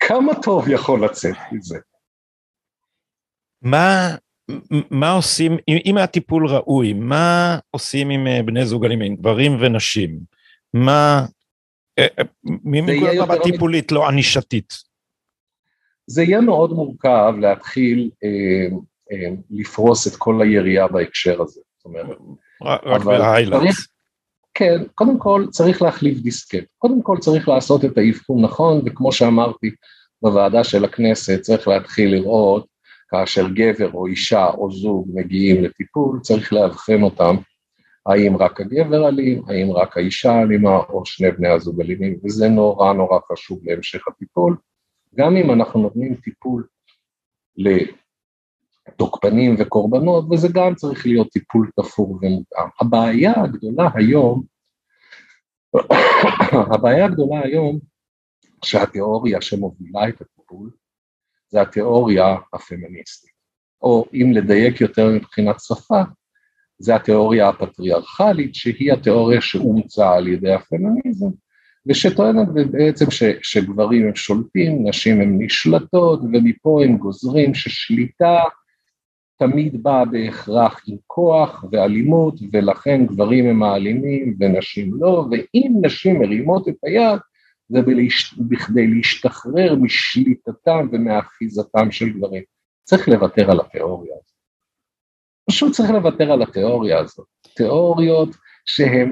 כמה טוב יכול לצאת מזה? מה, מה עושים, אם, אם הטיפול ראוי, מה עושים עם אה, בני זוג אלימים, גברים ונשים? מה, מנקודת מבט טיפולית, לא ענישתית? זה יהיה מאוד מורכב להתחיל אה, אה, לפרוס את כל היריעה בהקשר הזה. זאת אומרת, רק ב highlights. כן, קודם כל צריך להחליף דיסקט, קודם כל צריך לעשות את האבחון נכון, וכמו שאמרתי בוועדה של הכנסת, צריך להתחיל לראות כאשר גבר או אישה או זוג מגיעים לטיפול, צריך לאבחן אותם, האם רק הגבר אלים, האם רק האישה אלימה, או שני בני הזוג אלימים, וזה נורא נורא חשוב להמשך הטיפול. גם אם אנחנו נותנים טיפול תוקפנים וקורבנות, וזה גם צריך להיות טיפול תפור ומותאם. הבעיה הגדולה היום, הבעיה הגדולה היום, שהתיאוריה שמובילה את הטיפול, זה התיאוריה הפמיניסטית, או אם לדייק יותר מבחינת שפה, זה התיאוריה הפטריארכלית, שהיא התיאוריה שאומצה על ידי הפמיניזם, ושטוענת בעצם ש, שגברים הם שולטים, נשים הם נשלטות, ומפה הם גוזרים ששליטה תמיד באה בהכרח עם כוח ואלימות, ולכן גברים הם האלימים ונשים לא, ואם נשים מרימות את היד, זה. בכדי להשתחרר משליטתם ומאחיזתם של גברים. צריך לוותר על התיאוריה הזאת. פשוט צריך לוותר על התיאוריה הזאת. תיאוריות שהן,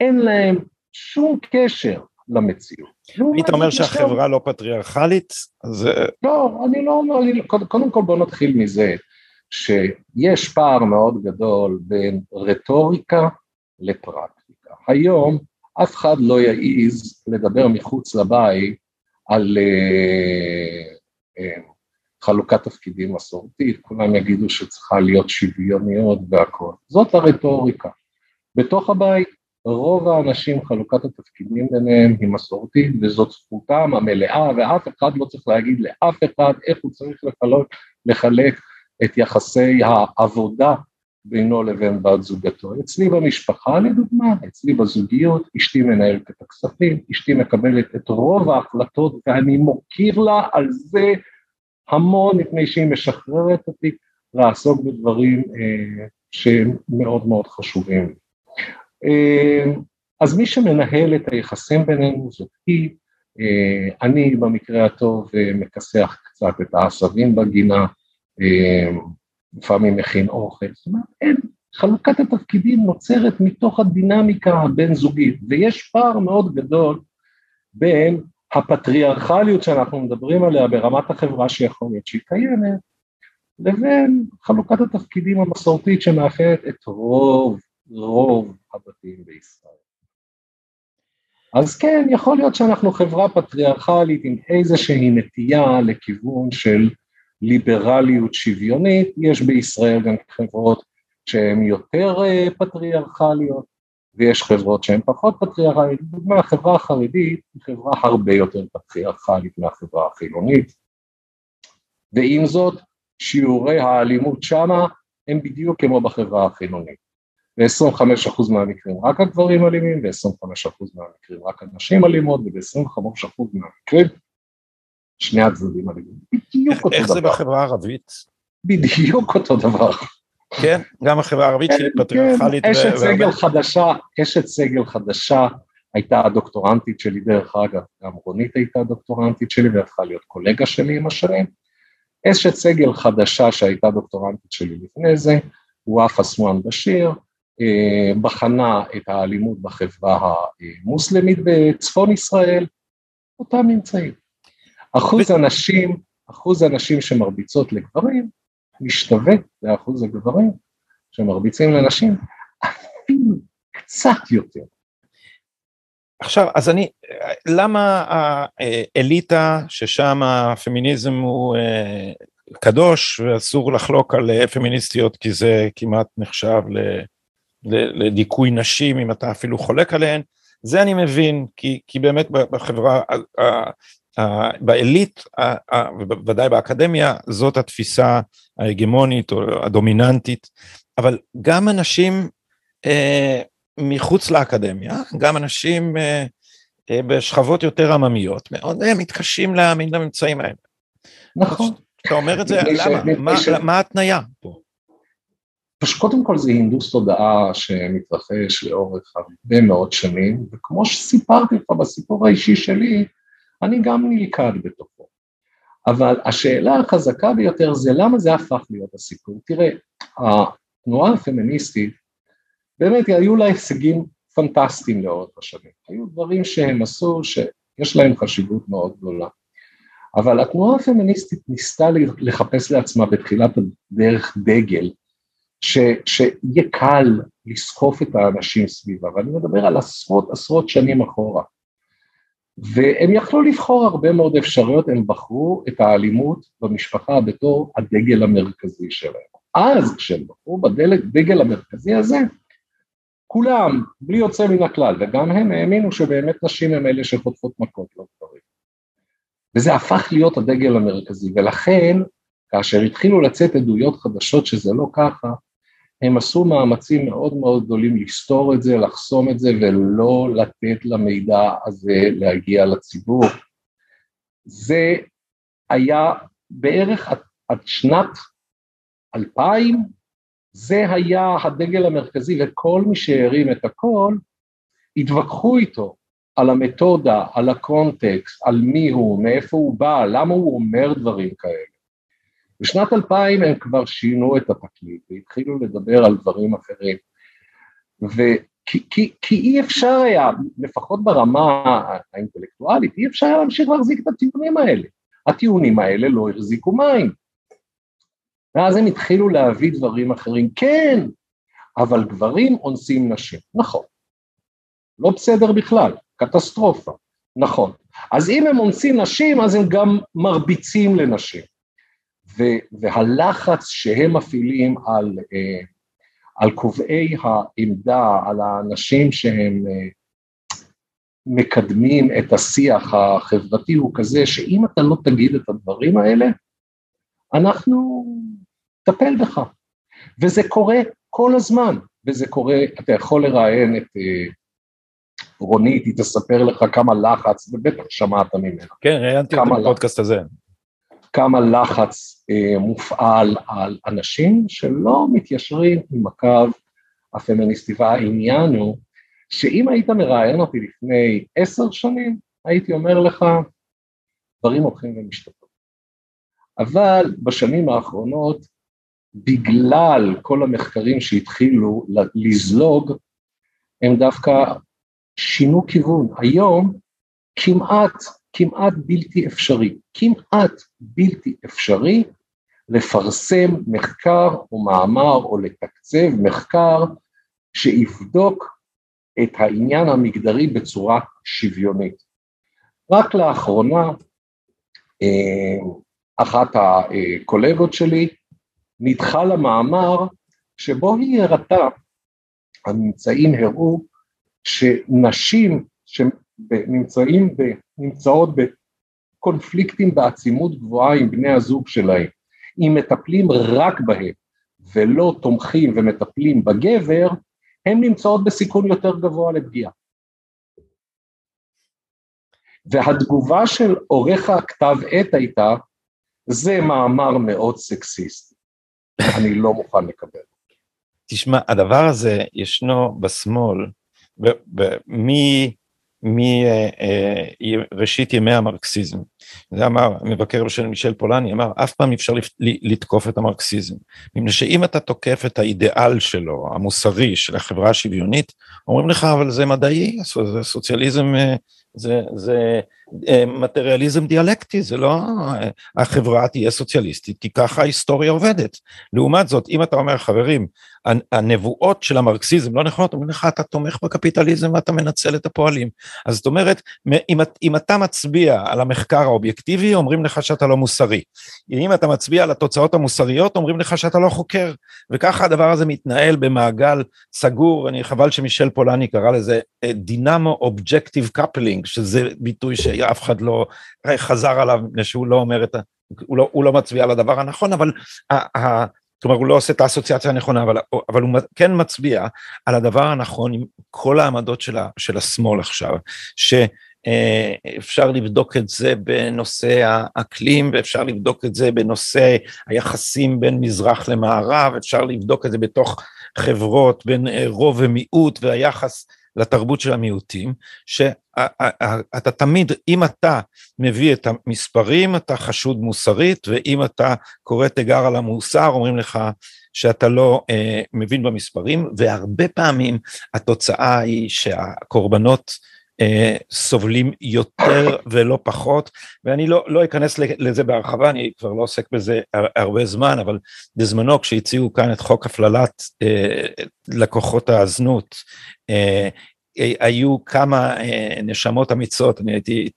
אין להן שום קשר למציאות. היית אומר שהחברה לא פטריארכלית? אז... לא, אני לא אומר, קודם כל בוא נתחיל מזה. שיש פער מאוד גדול בין רטוריקה לפרקטיקה. היום אף אחד לא יעז לדבר מחוץ לבית על uh, uh, חלוקת תפקידים מסורתית, כולם יגידו שצריכה להיות שוויוניות והכל. זאת הרטוריקה. בתוך הבית רוב האנשים חלוקת התפקידים ביניהם היא מסורתית וזאת זכותם המלאה ואף אחד לא צריך להגיד לאף אחד איך הוא צריך לחלק, לחלק את יחסי העבודה בינו לבין בת זוגתו. אצלי במשפחה לדוגמה, אצלי בזוגיות, אשתי מנהלת את הכספים, אשתי מקבלת את רוב ההחלטות ואני מוקיר לה על זה המון מפני שהיא משחררת אותי לעסוק בדברים אה, שהם מאוד מאוד חשובים. אה, אז מי שמנהל את היחסים בינינו זאת היא, אה, אני במקרה הטוב אה, מכסח קצת את העשבים בגינה, לפעמים מכין אוכל, זאת אומרת, אין, חלוקת התפקידים נוצרת מתוך הדינמיקה הבין זוגית, ויש פער מאוד גדול בין הפטריארכליות שאנחנו מדברים עליה ברמת החברה שיכול להיות שהיא קיימת, לבין חלוקת התפקידים המסורתית שמאפיינת את רוב, רוב הבתים בישראל. אז כן, יכול להיות שאנחנו חברה פטריארכלית עם איזושהי נטייה לכיוון של ליברליות שוויונית, יש בישראל גם חברות שהן יותר אה, פטריארכליות, ויש חברות שהן פחות פטריארכליות, לדוגמה החברה החרדית היא חברה הרבה יותר פטריארכלית מהחברה החילונית, ועם זאת שיעורי האלימות שמה הם בדיוק כמו בחברה החילונית. ב-25% מהמקרים רק הגברים אלימים, ב-25% מהמקרים רק הנשים אלימות, וב-25% מהמקרים שני הצדדים אלימים. בדיוק אותו דבר. איך זה בחברה הערבית? בדיוק אותו דבר. כן, גם החברה הערבית שהיא כן, פטריארכלית. כן, אשת סגל חדשה, אשת סגל חדשה הייתה הדוקטורנטית שלי דרך אגב, גם רונית הייתה הדוקטורנטית שלי והפכה להיות קולגה שלי עם השנים. אשת סגל חדשה שהייתה דוקטורנטית שלי לפני זה, וואף אסואן בשיר, אה, בחנה את האלימות בחברה המוסלמית בצפון ישראל, אותם ממצאים. אחוז הנשים, אחוז הנשים שמרביצות לגברים, משתווה לאחוז הגברים שמרביצים לנשים, אפילו קצת יותר. עכשיו, אז אני, למה האליטה ששם הפמיניזם הוא אה, קדוש ואסור לחלוק על אה, פמיניסטיות כי זה כמעט נחשב לדיכוי נשים אם אתה אפילו חולק עליהן, זה אני מבין, כי, כי באמת בחברה, בעילית, בוודאי באקדמיה, זאת התפיסה ההגמונית או הדומיננטית, אבל גם אנשים אה, מחוץ לאקדמיה, גם אנשים אה, אה, בשכבות יותר עממיות, מאוד הם מתקשים להאמין לממצאים האלה. נכון. אתה אומר את זה, למה? מה ההתניה פה? פשוט קודם כל זה הינדוס תודעה שמתרחש לאורך הרבה מאוד שנים, וכמו שסיפרתי לך בסיפור האישי שלי, אני גם נלכד בתוכו. אבל השאלה החזקה ביותר זה למה זה הפך להיות הסיפור. תראה, התנועה הפמיניסטית, באמת היו לה הישגים פנטסטיים לאורך השנים. היו דברים שהם עשו שיש להם חשיבות מאוד גדולה. אבל התנועה הפמיניסטית ניסתה לחפש לעצמה בתחילת הדרך דגל ש, שיהיה קל לסחוף את האנשים סביבה, ואני מדבר על עשרות עשרות שנים אחורה. והם יכלו לבחור הרבה מאוד אפשרויות, הם בחרו את האלימות במשפחה בתור הדגל המרכזי שלהם. אז כשהם בחרו בדגל המרכזי הזה, כולם, בלי יוצא מן הכלל, וגם הם האמינו שבאמת נשים הם אלה שחוטפות מכות, לא גברים. וזה הפך להיות הדגל המרכזי, ולכן כאשר התחילו לצאת עדויות חדשות שזה לא ככה, הם עשו מאמצים מאוד מאוד גדולים לסתור את זה, לחסום את זה ולא לתת למידע הזה להגיע לציבור. זה היה בערך עד, שנת 2000, זה היה הדגל המרכזי וכל מי שהרים את הכל, התווכחו איתו על המתודה, על הקונטקסט, על מי הוא, מאיפה הוא בא, למה הוא אומר דברים כאלה. בשנת 2000 הם כבר שינו את התקליט והתחילו לדבר על דברים אחרים. וכי כי, כי אי אפשר היה, לפחות ברמה האינטלקטואלית, אי אפשר היה להמשיך להחזיק את הטיעונים האלה. הטיעונים האלה לא החזיקו מים. ואז הם התחילו להביא דברים אחרים. כן, אבל גברים אונסים נשים. נכון. לא בסדר בכלל, קטסטרופה. נכון. אז אם הם אונסים נשים, אז הם גם מרביצים לנשים. והלחץ שהם מפעילים על, אה, על קובעי העמדה, על האנשים שהם אה, מקדמים את השיח החברתי הוא כזה שאם אתה לא תגיד את הדברים האלה, אנחנו נטפל בך. וזה קורה כל הזמן, וזה קורה, אתה יכול לראיין את אה, רונית, היא תספר לך כמה לחץ, ובטח שמעת ממנה. כן, ראיינתי אותה בפודקאסט הזה. כמה לחץ אה, מופעל על אנשים שלא מתיישרים עם הקו הפמיניסטי, והעניין הוא שאם היית מראיין אותי לפני עשר שנים, הייתי אומר לך, דברים הולכים ומשתפרים. אבל בשנים האחרונות, בגלל כל המחקרים שהתחילו לזלוג, הם דווקא שינו כיוון. היום כמעט כמעט בלתי אפשרי, כמעט בלתי אפשרי לפרסם מחקר או מאמר או לתקצב מחקר שיבדוק את העניין המגדרי בצורה שוויונית. רק לאחרונה אה, אחת הקולגות שלי נדחה למאמר שבו היא הראתה, הממצאים הראו שנשים שנמצאים, נמצאות בקונפליקטים בעצימות גבוהה עם בני הזוג שלהם, אם מטפלים רק בהם ולא תומכים ומטפלים בגבר, הן נמצאות בסיכון יותר גבוה לפגיעה. והתגובה של עורך הכתב עת הייתה, זה מאמר מאוד סקסיסט, אני לא מוכן לקבל. תשמע, הדבר הזה ישנו בשמאל, מראשית ימי המרקסיזם. זה אמר מבקר בשל מישל פולני, אמר אף פעם אי אפשר לתקוף את המרקסיזם. מפני שאם אתה תוקף את האידיאל שלו, המוסרי, של החברה השוויונית, אומרים לך אבל זה מדעי, זה סוציאליזם, אה, זה, זה מטריאליזם דיאלקטי, זה לא אה, החברה תהיה סוציאליסטית, כי ככה ההיסטוריה עובדת. לעומת זאת, אם אתה אומר, חברים, הנבואות של המרקסיזם לא נכונות, אומרים לך, אתה תומך בקפיטליזם ואתה מנצל את הפועלים. אז זאת אומרת, אם, אם אתה מצביע על המחקר האובייקטיבי, אומרים לך שאתה לא מוסרי. אם אתה מצביע על התוצאות המוסריות, אומרים לך שאתה לא חוקר. וככה הדבר הזה מתנהל במעגל סגור, אני חבל שמישל פולני קרא לזה dynamo-objective coupling, שזה ביטוי ש... אף אחד לא חזר עליו מפני שהוא לא אומר את ה... הוא לא, הוא לא מצביע על הדבר הנכון, אבל ה, ה, כלומר הוא לא עושה את האסוציאציה הנכונה, אבל, אבל הוא כן מצביע על הדבר הנכון עם כל העמדות של, ה, של השמאל עכשיו, שאפשר לבדוק את זה בנושא האקלים, ואפשר לבדוק את זה בנושא היחסים בין מזרח למערב, אפשר לבדוק את זה בתוך חברות בין רוב ומיעוט והיחס לתרבות של המיעוטים, שאתה תמיד, אם אתה מביא את המספרים, אתה חשוד מוסרית, ואם אתה קורא תיגר על המוסר, אומרים לך שאתה לא אה, מבין במספרים, והרבה פעמים התוצאה היא שהקורבנות סובלים יותר ולא פחות, ואני לא, לא אכנס לזה בהרחבה, אני כבר לא עוסק בזה הרבה זמן, אבל בזמנו כשהציעו כאן את חוק הפללת אה, לקוחות הזנות, אה, היו כמה אה, נשמות אמיצות, אני הייתי,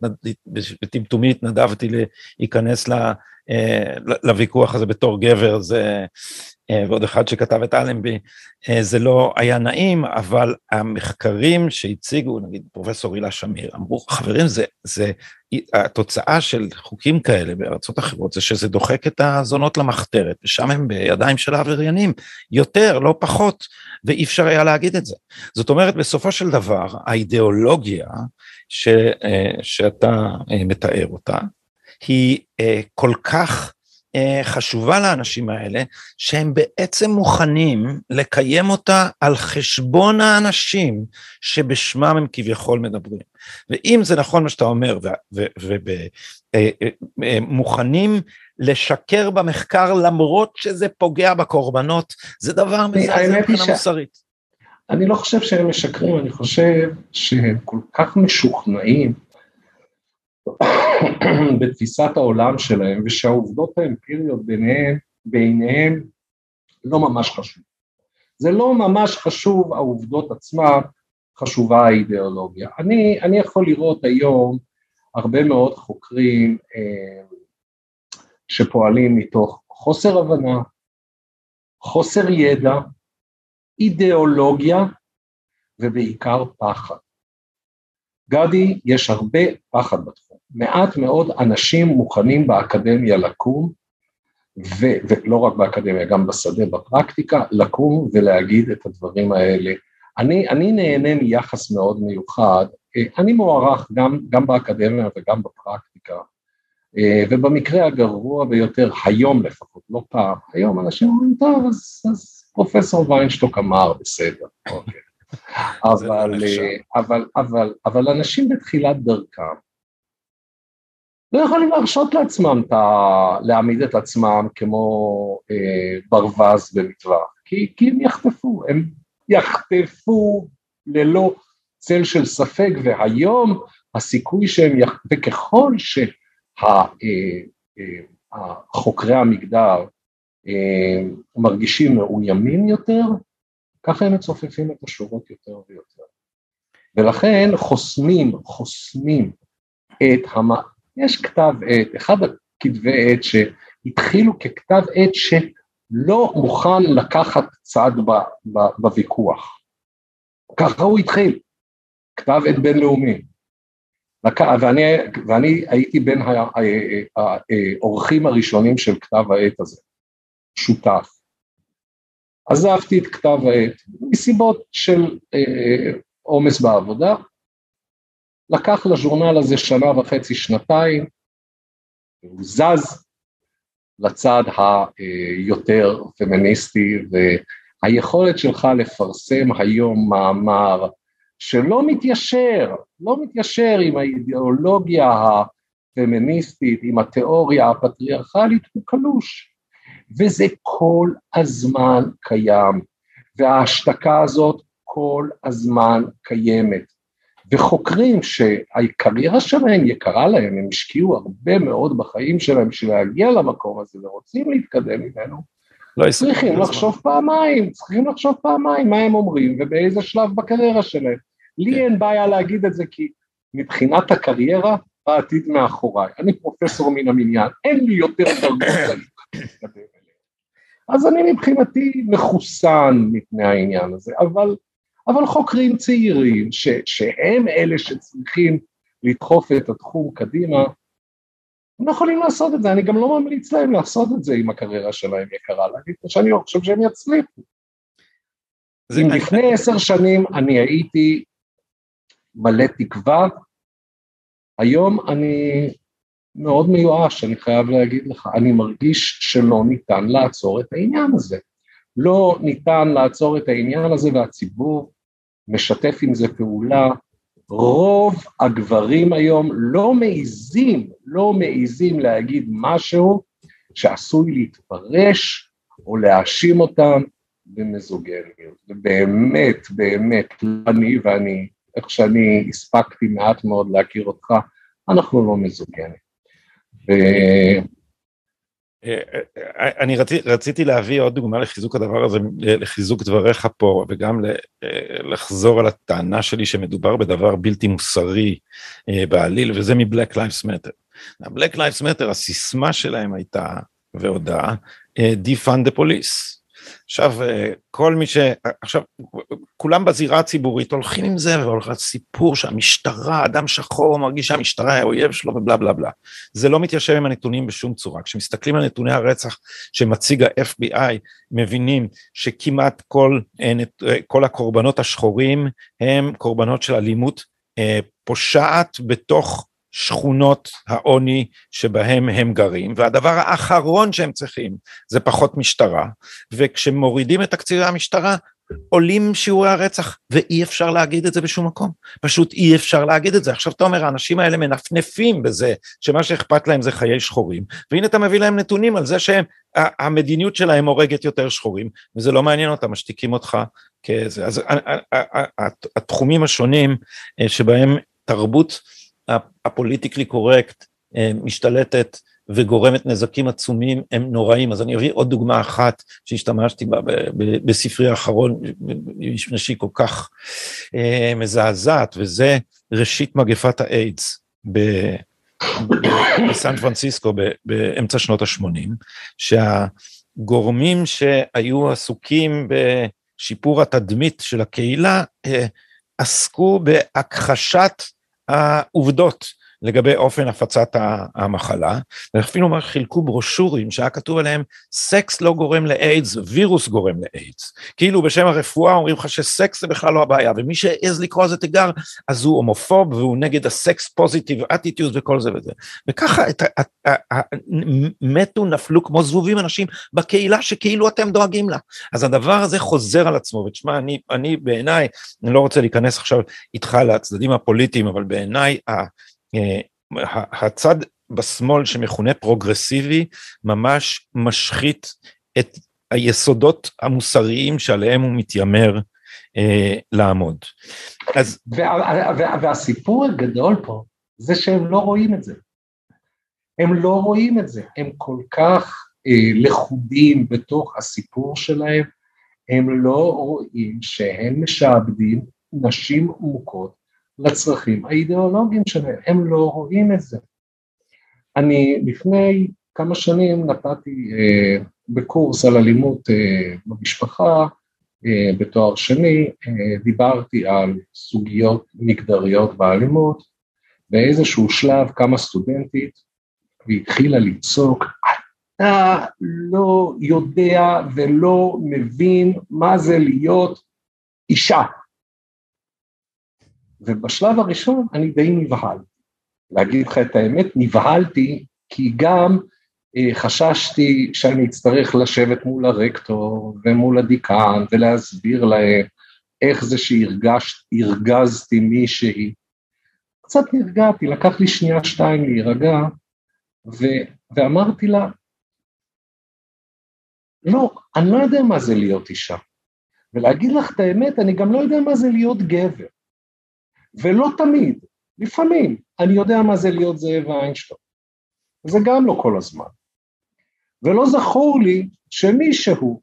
בטמטומי התנדבתי להיכנס לה, אה, לוויכוח הזה בתור גבר, זה, אה, ועוד אחד שכתב את אלנבי, זה לא היה נעים, אבל המחקרים שהציגו, נגיד פרופסור הילה שמיר, אמרו, חברים, זה, זה התוצאה של חוקים כאלה בארצות אחרות, זה שזה דוחק את הזונות למחתרת, ושם הם בידיים של העבריינים, יותר, לא פחות, ואי אפשר היה להגיד את זה. זאת אומרת, בסופו של דבר, האידיאולוגיה ש, אה, שאתה אה, מתאר אותה, היא אה, כל כך חשובה לאנשים האלה, שהם בעצם מוכנים לקיים אותה על חשבון האנשים שבשמם הם כביכול מדברים. ואם זה נכון מה שאתה אומר, ומוכנים לשקר במחקר למרות שזה פוגע בקורבנות, זה דבר מזעזע מבחינה מוסרית. אני לא חושב שהם משקרים, אני חושב שהם כל כך משוכנעים בתפיסת העולם שלהם, ושהעובדות האמפיריות ביניהם, בעיניהם לא ממש חשוב. זה לא ממש חשוב העובדות עצמן, חשובה האידיאולוגיה. אני, אני יכול לראות היום הרבה מאוד חוקרים אה, שפועלים מתוך חוסר הבנה, חוסר ידע, אידיאולוגיה ובעיקר פחד. גדי, יש הרבה פחד בתחום. מעט מאוד אנשים מוכנים באקדמיה לקום, ו- ולא רק באקדמיה, גם בשדה, בפרקטיקה, לקום ולהגיד את הדברים האלה. אני, אני נהנה מיחס מאוד מיוחד, אני מוערך גם, גם באקדמיה וגם בפרקטיקה, ובמקרה הגרוע ביותר, היום לפחות, לא פעם, היום אנשים אומרים, טוב, אז, אז פרופסור ויינשטוק אמר, בסדר, אוקיי. אבל, לא אבל, אבל, אבל אנשים בתחילת דרכם לא יכולים להרשות לעצמם להעמיד את עצמם כמו אה, ברווז במטווח, כי, כי הם יחטפו, הם יחטפו ללא צל של ספק, והיום הסיכוי שהם יחטפו, וככל שהחוקרי המגדר אה, מרגישים מאוימים יותר, ככה הם מצופפים את השורות יותר ויותר. ולכן חוסמים, חוסמים את המ... יש כתב עת, אחד הכתבי עת שהתחילו ככתב עת שלא מוכן לקחת צד ב, ב, בוויכוח. ככה הוא התחיל, כתב עת בינלאומי. ואני, ואני הייתי בין האורחים הראשונים של כתב העת הזה, שותף. עזבתי את כתב העת מסיבות של אה, עומס בעבודה, לקח לז'ורנל הזה שנה וחצי, שנתיים, הוא זז לצד היותר פמיניסטי, והיכולת שלך לפרסם היום מאמר שלא מתיישר, לא מתיישר עם האידיאולוגיה הפמיניסטית, עם התיאוריה הפטריארכלית, הוא קלוש. וזה כל הזמן קיים, וההשתקה הזאת כל הזמן קיימת. וחוקרים שהקריירה שלהם יקרה להם, הם השקיעו הרבה מאוד בחיים שלהם בשביל להגיע למקום הזה ורוצים להתקדם ממנו, לא צריכים לחשוב פעמיים, צריכים לחשוב פעמיים מה הם אומרים ובאיזה שלב בקריירה שלהם. לי כן. אין בעיה להגיד את זה כי מבחינת הקריירה, העתיד מאחוריי. אני פרופסור מן המניין, אין לי יותר תרבות להתקדם אליה. אז אני מבחינתי מחוסן מפני העניין הזה, אבל אבל חוקרים צעירים, ש, שהם אלה שצריכים לדחוף את התחום קדימה, הם לא יכולים לעשות את זה, אני גם לא ממליץ להם לעשות את זה אם הקריירה שלהם יקרה להגיד שאני לא חושב שהם יצליחו. אם לפני עשר שנים אני הייתי מלא תקווה, היום אני מאוד מיואש, אני חייב להגיד לך, אני מרגיש שלא ניתן לעצור את העניין הזה. לא ניתן לעצור את העניין הזה והציבור משתף עם זה פעולה. רוב הגברים היום לא מעיזים, לא מעיזים להגיד משהו שעשוי להתפרש או להאשים אותם במזוגניות. ובאמת, באמת, אני ואני, איך שאני הספקתי מעט מאוד להכיר אותך, אנחנו לא מזוגנים. אני רצי, רציתי להביא עוד דוגמה לחיזוק הדבר הזה, לחיזוק דבריך פה, וגם לחזור על הטענה שלי שמדובר בדבר בלתי מוסרי אה, בעליל, וזה מ Black Lives Matter. ה Black Lives Matter, הסיסמה שלהם הייתה, וידועה, אה, defund the police. עכשיו, אה, כל מי ש... עכשיו, כולם בזירה הציבורית הולכים עם זה, והולכים סיפור שהמשטרה, אדם שחור מרגיש שהמשטרה היא האויב שלו ובלה בלה בלה. זה לא מתיישב עם הנתונים בשום צורה. כשמסתכלים על נתוני הרצח שמציג ה-FBI, מבינים שכמעט כל, אה, אה, כל הקורבנות השחורים הם קורבנות של אלימות פושעת בתוך שכונות העוני שבהם הם גרים, והדבר האחרון שהם צריכים זה פחות משטרה, וכשמורידים את תקציבי המשטרה, עולים שיעורי הרצח, ואי אפשר להגיד את זה בשום מקום, פשוט אי אפשר להגיד את זה. עכשיו אתה אומר, האנשים האלה מנפנפים בזה שמה שאכפת להם זה חיי שחורים, והנה אתה מביא להם נתונים על זה שהמדיניות שלהם הורגת יותר שחורים, וזה לא מעניין אותם, משתיקים אותך כזה. אז התחומים השונים אה, שבהם תרבות הפוליטיקלי קורקט אה, משתלטת וגורמת נזקים עצומים הם נוראים. אז אני אביא עוד דוגמה אחת שהשתמשתי בה בספרי האחרון, שהיא כל כך אה, מזעזעת, וזה ראשית מגפת האיידס בסן פרנסיסקו באמצע שנות ה-80, שהגורמים שהיו עסוקים בשיפור התדמית של הקהילה אה, עסקו בהכחשת העובדות לגבי אופן הפצת המחלה, ואפילו חילקו ברושורים שהיה כתוב עליהם, סקס לא גורם לאיידס, וירוס גורם לאיידס. כאילו בשם הרפואה אומרים לך שסקס זה בכלל לא הבעיה, ומי שהעז לקרוא לזה תיגר, אז הוא הומופוב והוא נגד ה sex positive attitudes וכל זה וזה. וככה את, מתו, נפלו כמו זבובים אנשים בקהילה שכאילו אתם דואגים לה. אז הדבר הזה חוזר על עצמו, ותשמע, אני, אני בעיניי, אני לא רוצה להיכנס עכשיו איתך לצדדים הפוליטיים, אבל בעיניי, הצד בשמאל שמכונה פרוגרסיבי ממש משחית את היסודות המוסריים שעליהם הוא מתיימר אה, לעמוד. אז... וה, וה, והסיפור הגדול פה זה שהם לא רואים את זה. הם לא רואים את זה, הם כל כך אה, לכודים בתוך הסיפור שלהם, הם לא רואים שהם משעבדים נשים מוכות לצרכים האידיאולוגיים שלהם, הם לא רואים את זה. אני לפני כמה שנים נתתי אה, בקורס על אלימות אה, במשפחה, אה, בתואר שני, אה, דיברתי על סוגיות מגדריות באלימות, באיזשהו שלב קמה סטודנטית והתחילה לצעוק, אתה לא יודע ולא מבין מה זה להיות אישה. ובשלב הראשון אני די נבהל. להגיד לך את האמת, נבהלתי כי גם אה, חששתי שאני אצטרך לשבת מול הרקטור ומול הדיקן ולהסביר להם איך זה שהרגזתי מישהי. קצת נרגעתי, לקח לי שנייה שתיים להירגע, ו, ואמרתי לה, לא, אני לא יודע מה זה להיות אישה. ולהגיד לך את האמת, אני גם לא יודע מה זה להיות גבר. ולא תמיד, לפעמים, אני יודע מה זה להיות זאב איינשטיין. זה גם לא כל הזמן. ולא זכור לי שמישהו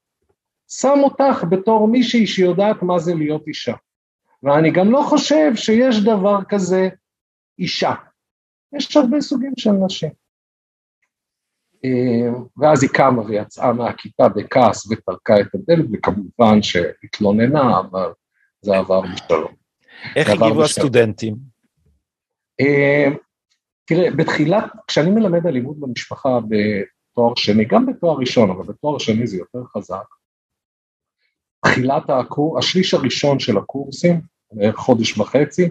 שם אותך בתור מישהי שיודעת מה זה להיות אישה. ואני גם לא חושב שיש דבר כזה אישה. יש הרבה סוגים של נשים. אה, ואז היא קמה ויצאה מהכיתה בכעס וטרקה את הדלת, וכמובן שהתלוננה, אבל זה עבר בשלום. איך הגיבו הסטודנטים? אה, תראה, בתחילת, כשאני מלמד אלימות במשפחה בתואר שני, גם בתואר ראשון, אבל בתואר שני זה יותר חזק, תחילת הקורס, השליש הראשון של הקורסים, חודש וחצי,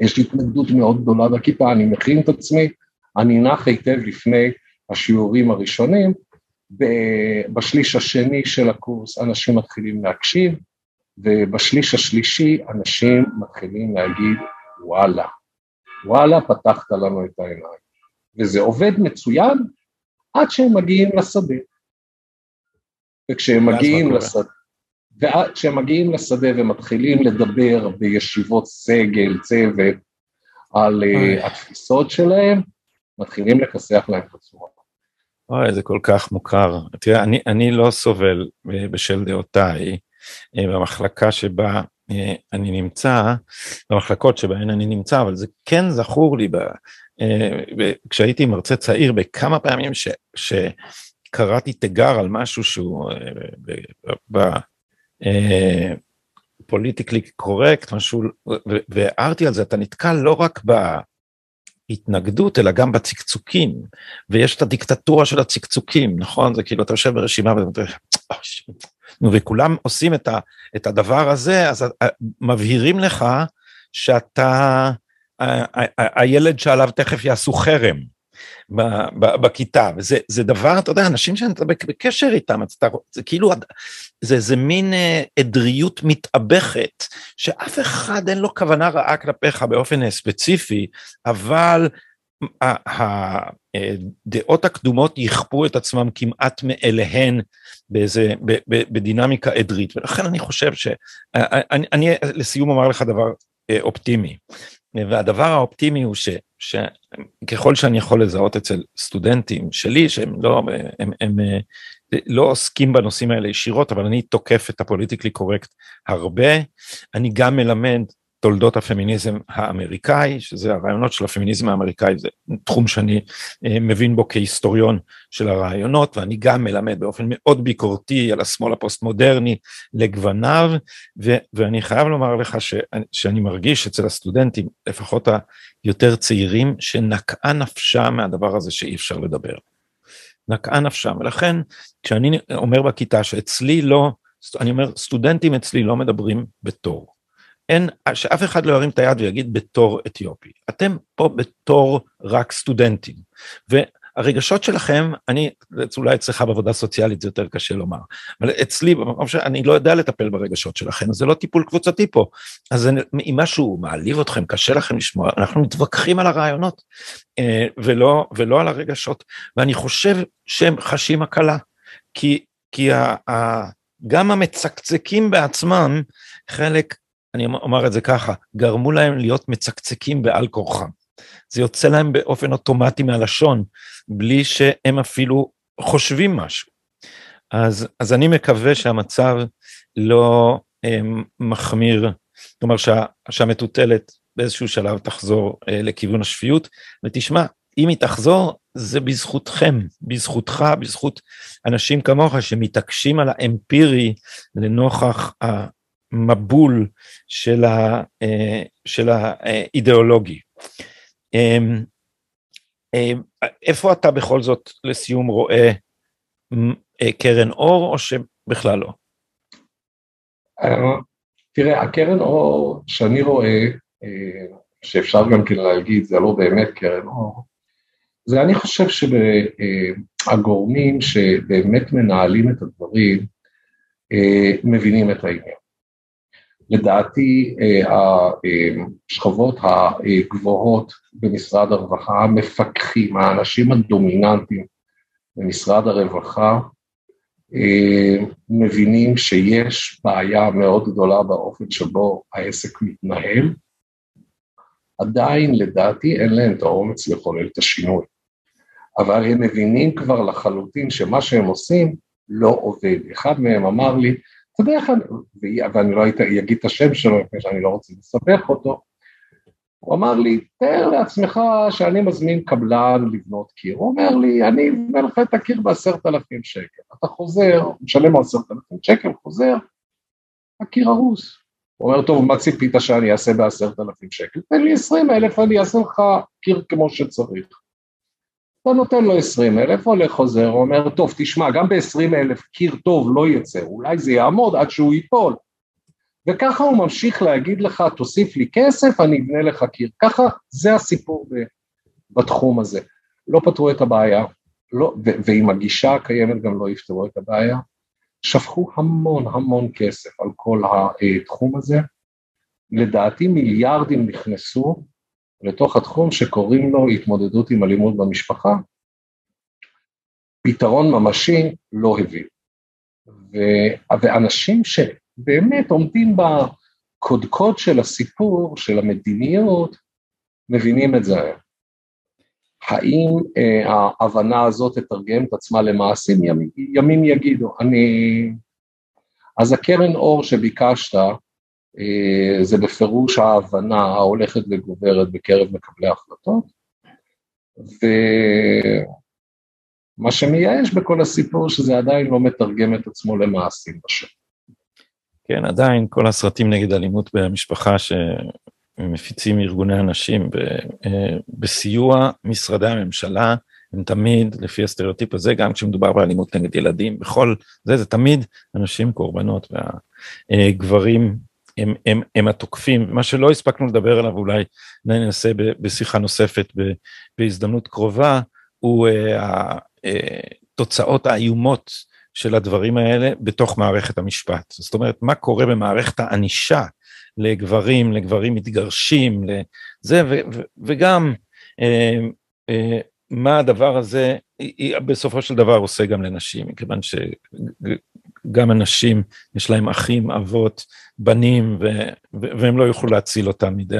יש לי התנגדות מאוד גדולה בכיתה, אני מכין את עצמי, אני נח היטב לפני השיעורים הראשונים, בשליש השני של הקורס אנשים מתחילים להקשיב, ובשליש השלישי אנשים מתחילים להגיד וואלה, וואלה פתחת לנו את העיניים. וזה עובד מצוין עד שהם מגיעים לשדה. וכשהם מגיעים לשדה, ועד שהם מגיעים לשדה ומתחילים לדבר בישיבות סגל, צוות, על uh, התפיסות שלהם, מתחילים לכסח להם את הצורה. אוי, זה כל כך מוכר. תראה, אני, אני לא סובל אה, בשל דעותיי במחלקה שבה אני נמצא, במחלקות שבהן אני נמצא, אבל זה כן זכור לי ב, כשהייתי מרצה צעיר בכמה פעמים ש, שקראתי תיגר על משהו שהוא פוליטיקלי קורקט, משהו, והערתי על זה, אתה נתקל לא רק בהתנגדות, אלא גם בצקצוקים, ויש את הדיקטטורה של הצקצוקים, נכון? זה כאילו, אתה יושב ברשימה ואתה אומר, וכולם עושים את, ה, את הדבר הזה, אז מבהירים לך שאתה הילד שעליו תכף יעשו חרם. בכיתה, וזה דבר, אתה יודע, אנשים שאתה בקשר איתם, אתה, זה כאילו, זה איזה מין אה, עדריות מתאבכת, שאף אחד אין לו כוונה רעה כלפיך באופן ספציפי, אבל הדעות הקדומות יכפו את עצמם כמעט מאליהן באיזה, בדינמיקה עדרית, ולכן אני חושב שאני, אני לסיום אומר לך דבר אה, אופטימי. והדבר האופטימי הוא ש, שככל שאני יכול לזהות אצל סטודנטים שלי, שהם לא, הם, הם לא עוסקים בנושאים האלה ישירות, אבל אני תוקף את ה politically correct הרבה, אני גם מלמד תולדות הפמיניזם האמריקאי, שזה הרעיונות של הפמיניזם האמריקאי, זה תחום שאני אה, מבין בו כהיסטוריון של הרעיונות, ואני גם מלמד באופן מאוד ביקורתי על השמאל הפוסט-מודרני לגווניו, ו- ואני חייב לומר לך ש- שאני מרגיש אצל הסטודנטים, לפחות היותר צעירים, שנקעה נפשם מהדבר הזה שאי אפשר לדבר. נקעה נפשם, ולכן כשאני אומר בכיתה שאצלי לא, אני אומר, סטודנטים אצלי לא מדברים בתור. אין, שאף אחד לא ירים את היד ויגיד בתור אתיופי. אתם פה בתור רק סטודנטים. והרגשות שלכם, אני, אולי אצלך בעבודה סוציאלית זה יותר קשה לומר, אבל אצלי, במקום שאני לא יודע לטפל ברגשות שלכם, זה לא טיפול קבוצתי פה. אז אם משהו מעליב אתכם, קשה לכם לשמוע, אנחנו מתווכחים על הרעיונות, אה, ולא, ולא על הרגשות. ואני חושב שהם חשים הקלה, כי, כי ה, ה, גם המצקצקים בעצמם, חלק אני אומר את זה ככה, גרמו להם להיות מצקצקים בעל כורחם. זה יוצא להם באופן אוטומטי מהלשון, בלי שהם אפילו חושבים משהו. אז, אז אני מקווה שהמצב לא um, מחמיר, כלומר שה, שהמטוטלת באיזשהו שלב תחזור uh, לכיוון השפיות, ותשמע, אם היא תחזור, זה בזכותכם, בזכותך, בזכות אנשים כמוך שמתעקשים על האמפירי לנוכח המבול של, ה, uh, של האידיאולוגי. Um, um, איפה אתה בכל זאת לסיום רואה uh, קרן אור או שבכלל לא? אה, תראה, הקרן אור שאני רואה, אה, שאפשר גם כן להגיד, זה לא באמת קרן אור, זה אני חושב שהגורמים שבאמת מנהלים את הדברים, אה, מבינים את העניין. לדעתי השכבות הגבוהות במשרד הרווחה, המפקחים, האנשים הדומיננטיים במשרד הרווחה, אה, מבינים שיש בעיה מאוד גדולה באופן שבו העסק מתנהל, עדיין לדעתי אין להם את האומץ לחולל את השינוי. אבל הם מבינים כבר לחלוטין שמה שהם עושים לא עובד. אחד מהם אמר לי, איך אני, ואני לא אגיד את השם שלו, מפני שאני לא רוצה לסבך אותו, הוא אמר לי, תאר לעצמך שאני מזמין קבלן לבנות קיר. הוא אומר לי, אני אבנה לך את הקיר בעשרת אלפים שקל. אתה חוזר, משלם עשרת אלפים שקל, חוזר, הקיר הרוס. הוא אומר, טוב, מה ציפית שאני אעשה בעשרת אלפים שקל? תן לי עשרים אלף, אני אעשה לך קיר כמו שצריך. אתה נותן לו עשרים אלף, הולך חוזר, אומר, טוב, תשמע, גם בעשרים אלף קיר טוב לא יצא, אולי זה יעמוד עד שהוא ייפול. וככה הוא ממשיך להגיד לך, תוסיף לי כסף, אני אבנה לך קיר. ככה, זה הסיפור בתחום הזה. לא פתרו את הבעיה, לא, ועם הגישה הקיימת גם לא יפתרו את הבעיה. שפכו המון המון כסף על כל התחום הזה. לדעתי מיליארדים נכנסו לתוך התחום שקוראים לו התמודדות עם אלימות במשפחה. פתרון ממשי לא הביא. ואנשים ש... באמת עומדים בקודקוד של הסיפור, של המדיניות, מבינים את זה. האם אה, ההבנה הזאת תתרגם את עצמה למעשים? ימים, ימים יגידו. אני... אז הקרן אור שביקשת, זה בפירוש ההבנה ההולכת וגוברת בקרב מקבלי ההחלטות, ומה שמייאש בכל הסיפור שזה עדיין לא מתרגם את עצמו למעשים בשם. כן, עדיין כל הסרטים נגד אלימות במשפחה שמפיצים ארגוני הנשים אה, בסיוע משרדי הממשלה, הם תמיד, לפי הסטריאוטיפ הזה, גם כשמדובר באלימות נגד ילדים, בכל זה, זה תמיד אנשים קורבנות, והגברים הם, הם, הם התוקפים. מה שלא הספקנו לדבר עליו, אולי ננסה בשיחה נוספת בהזדמנות קרובה, הוא התוצאות אה, האיומות של הדברים האלה בתוך מערכת המשפט. זאת אומרת, מה קורה במערכת הענישה לגברים, לגברים מתגרשים, לזה, ו, ו, וגם אה, אה, מה הדבר הזה בסופו של דבר עושה גם לנשים, מכיוון שגם הנשים, יש להם אחים, אבות, בנים, ו, ו, והם לא יוכלו להציל אותם מידי,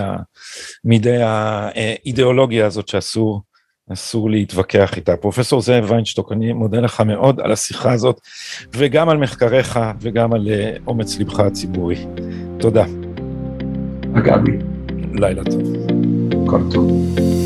מידי האידיאולוגיה הזאת שאסור אסור להתווכח איתה. פרופסור זאב ויינשטוק, אני מודה לך מאוד על השיחה הזאת, וגם על מחקריך וגם על אה, אומץ לבך הציבורי. תודה. אגבי. לילה טוב. כל טוב.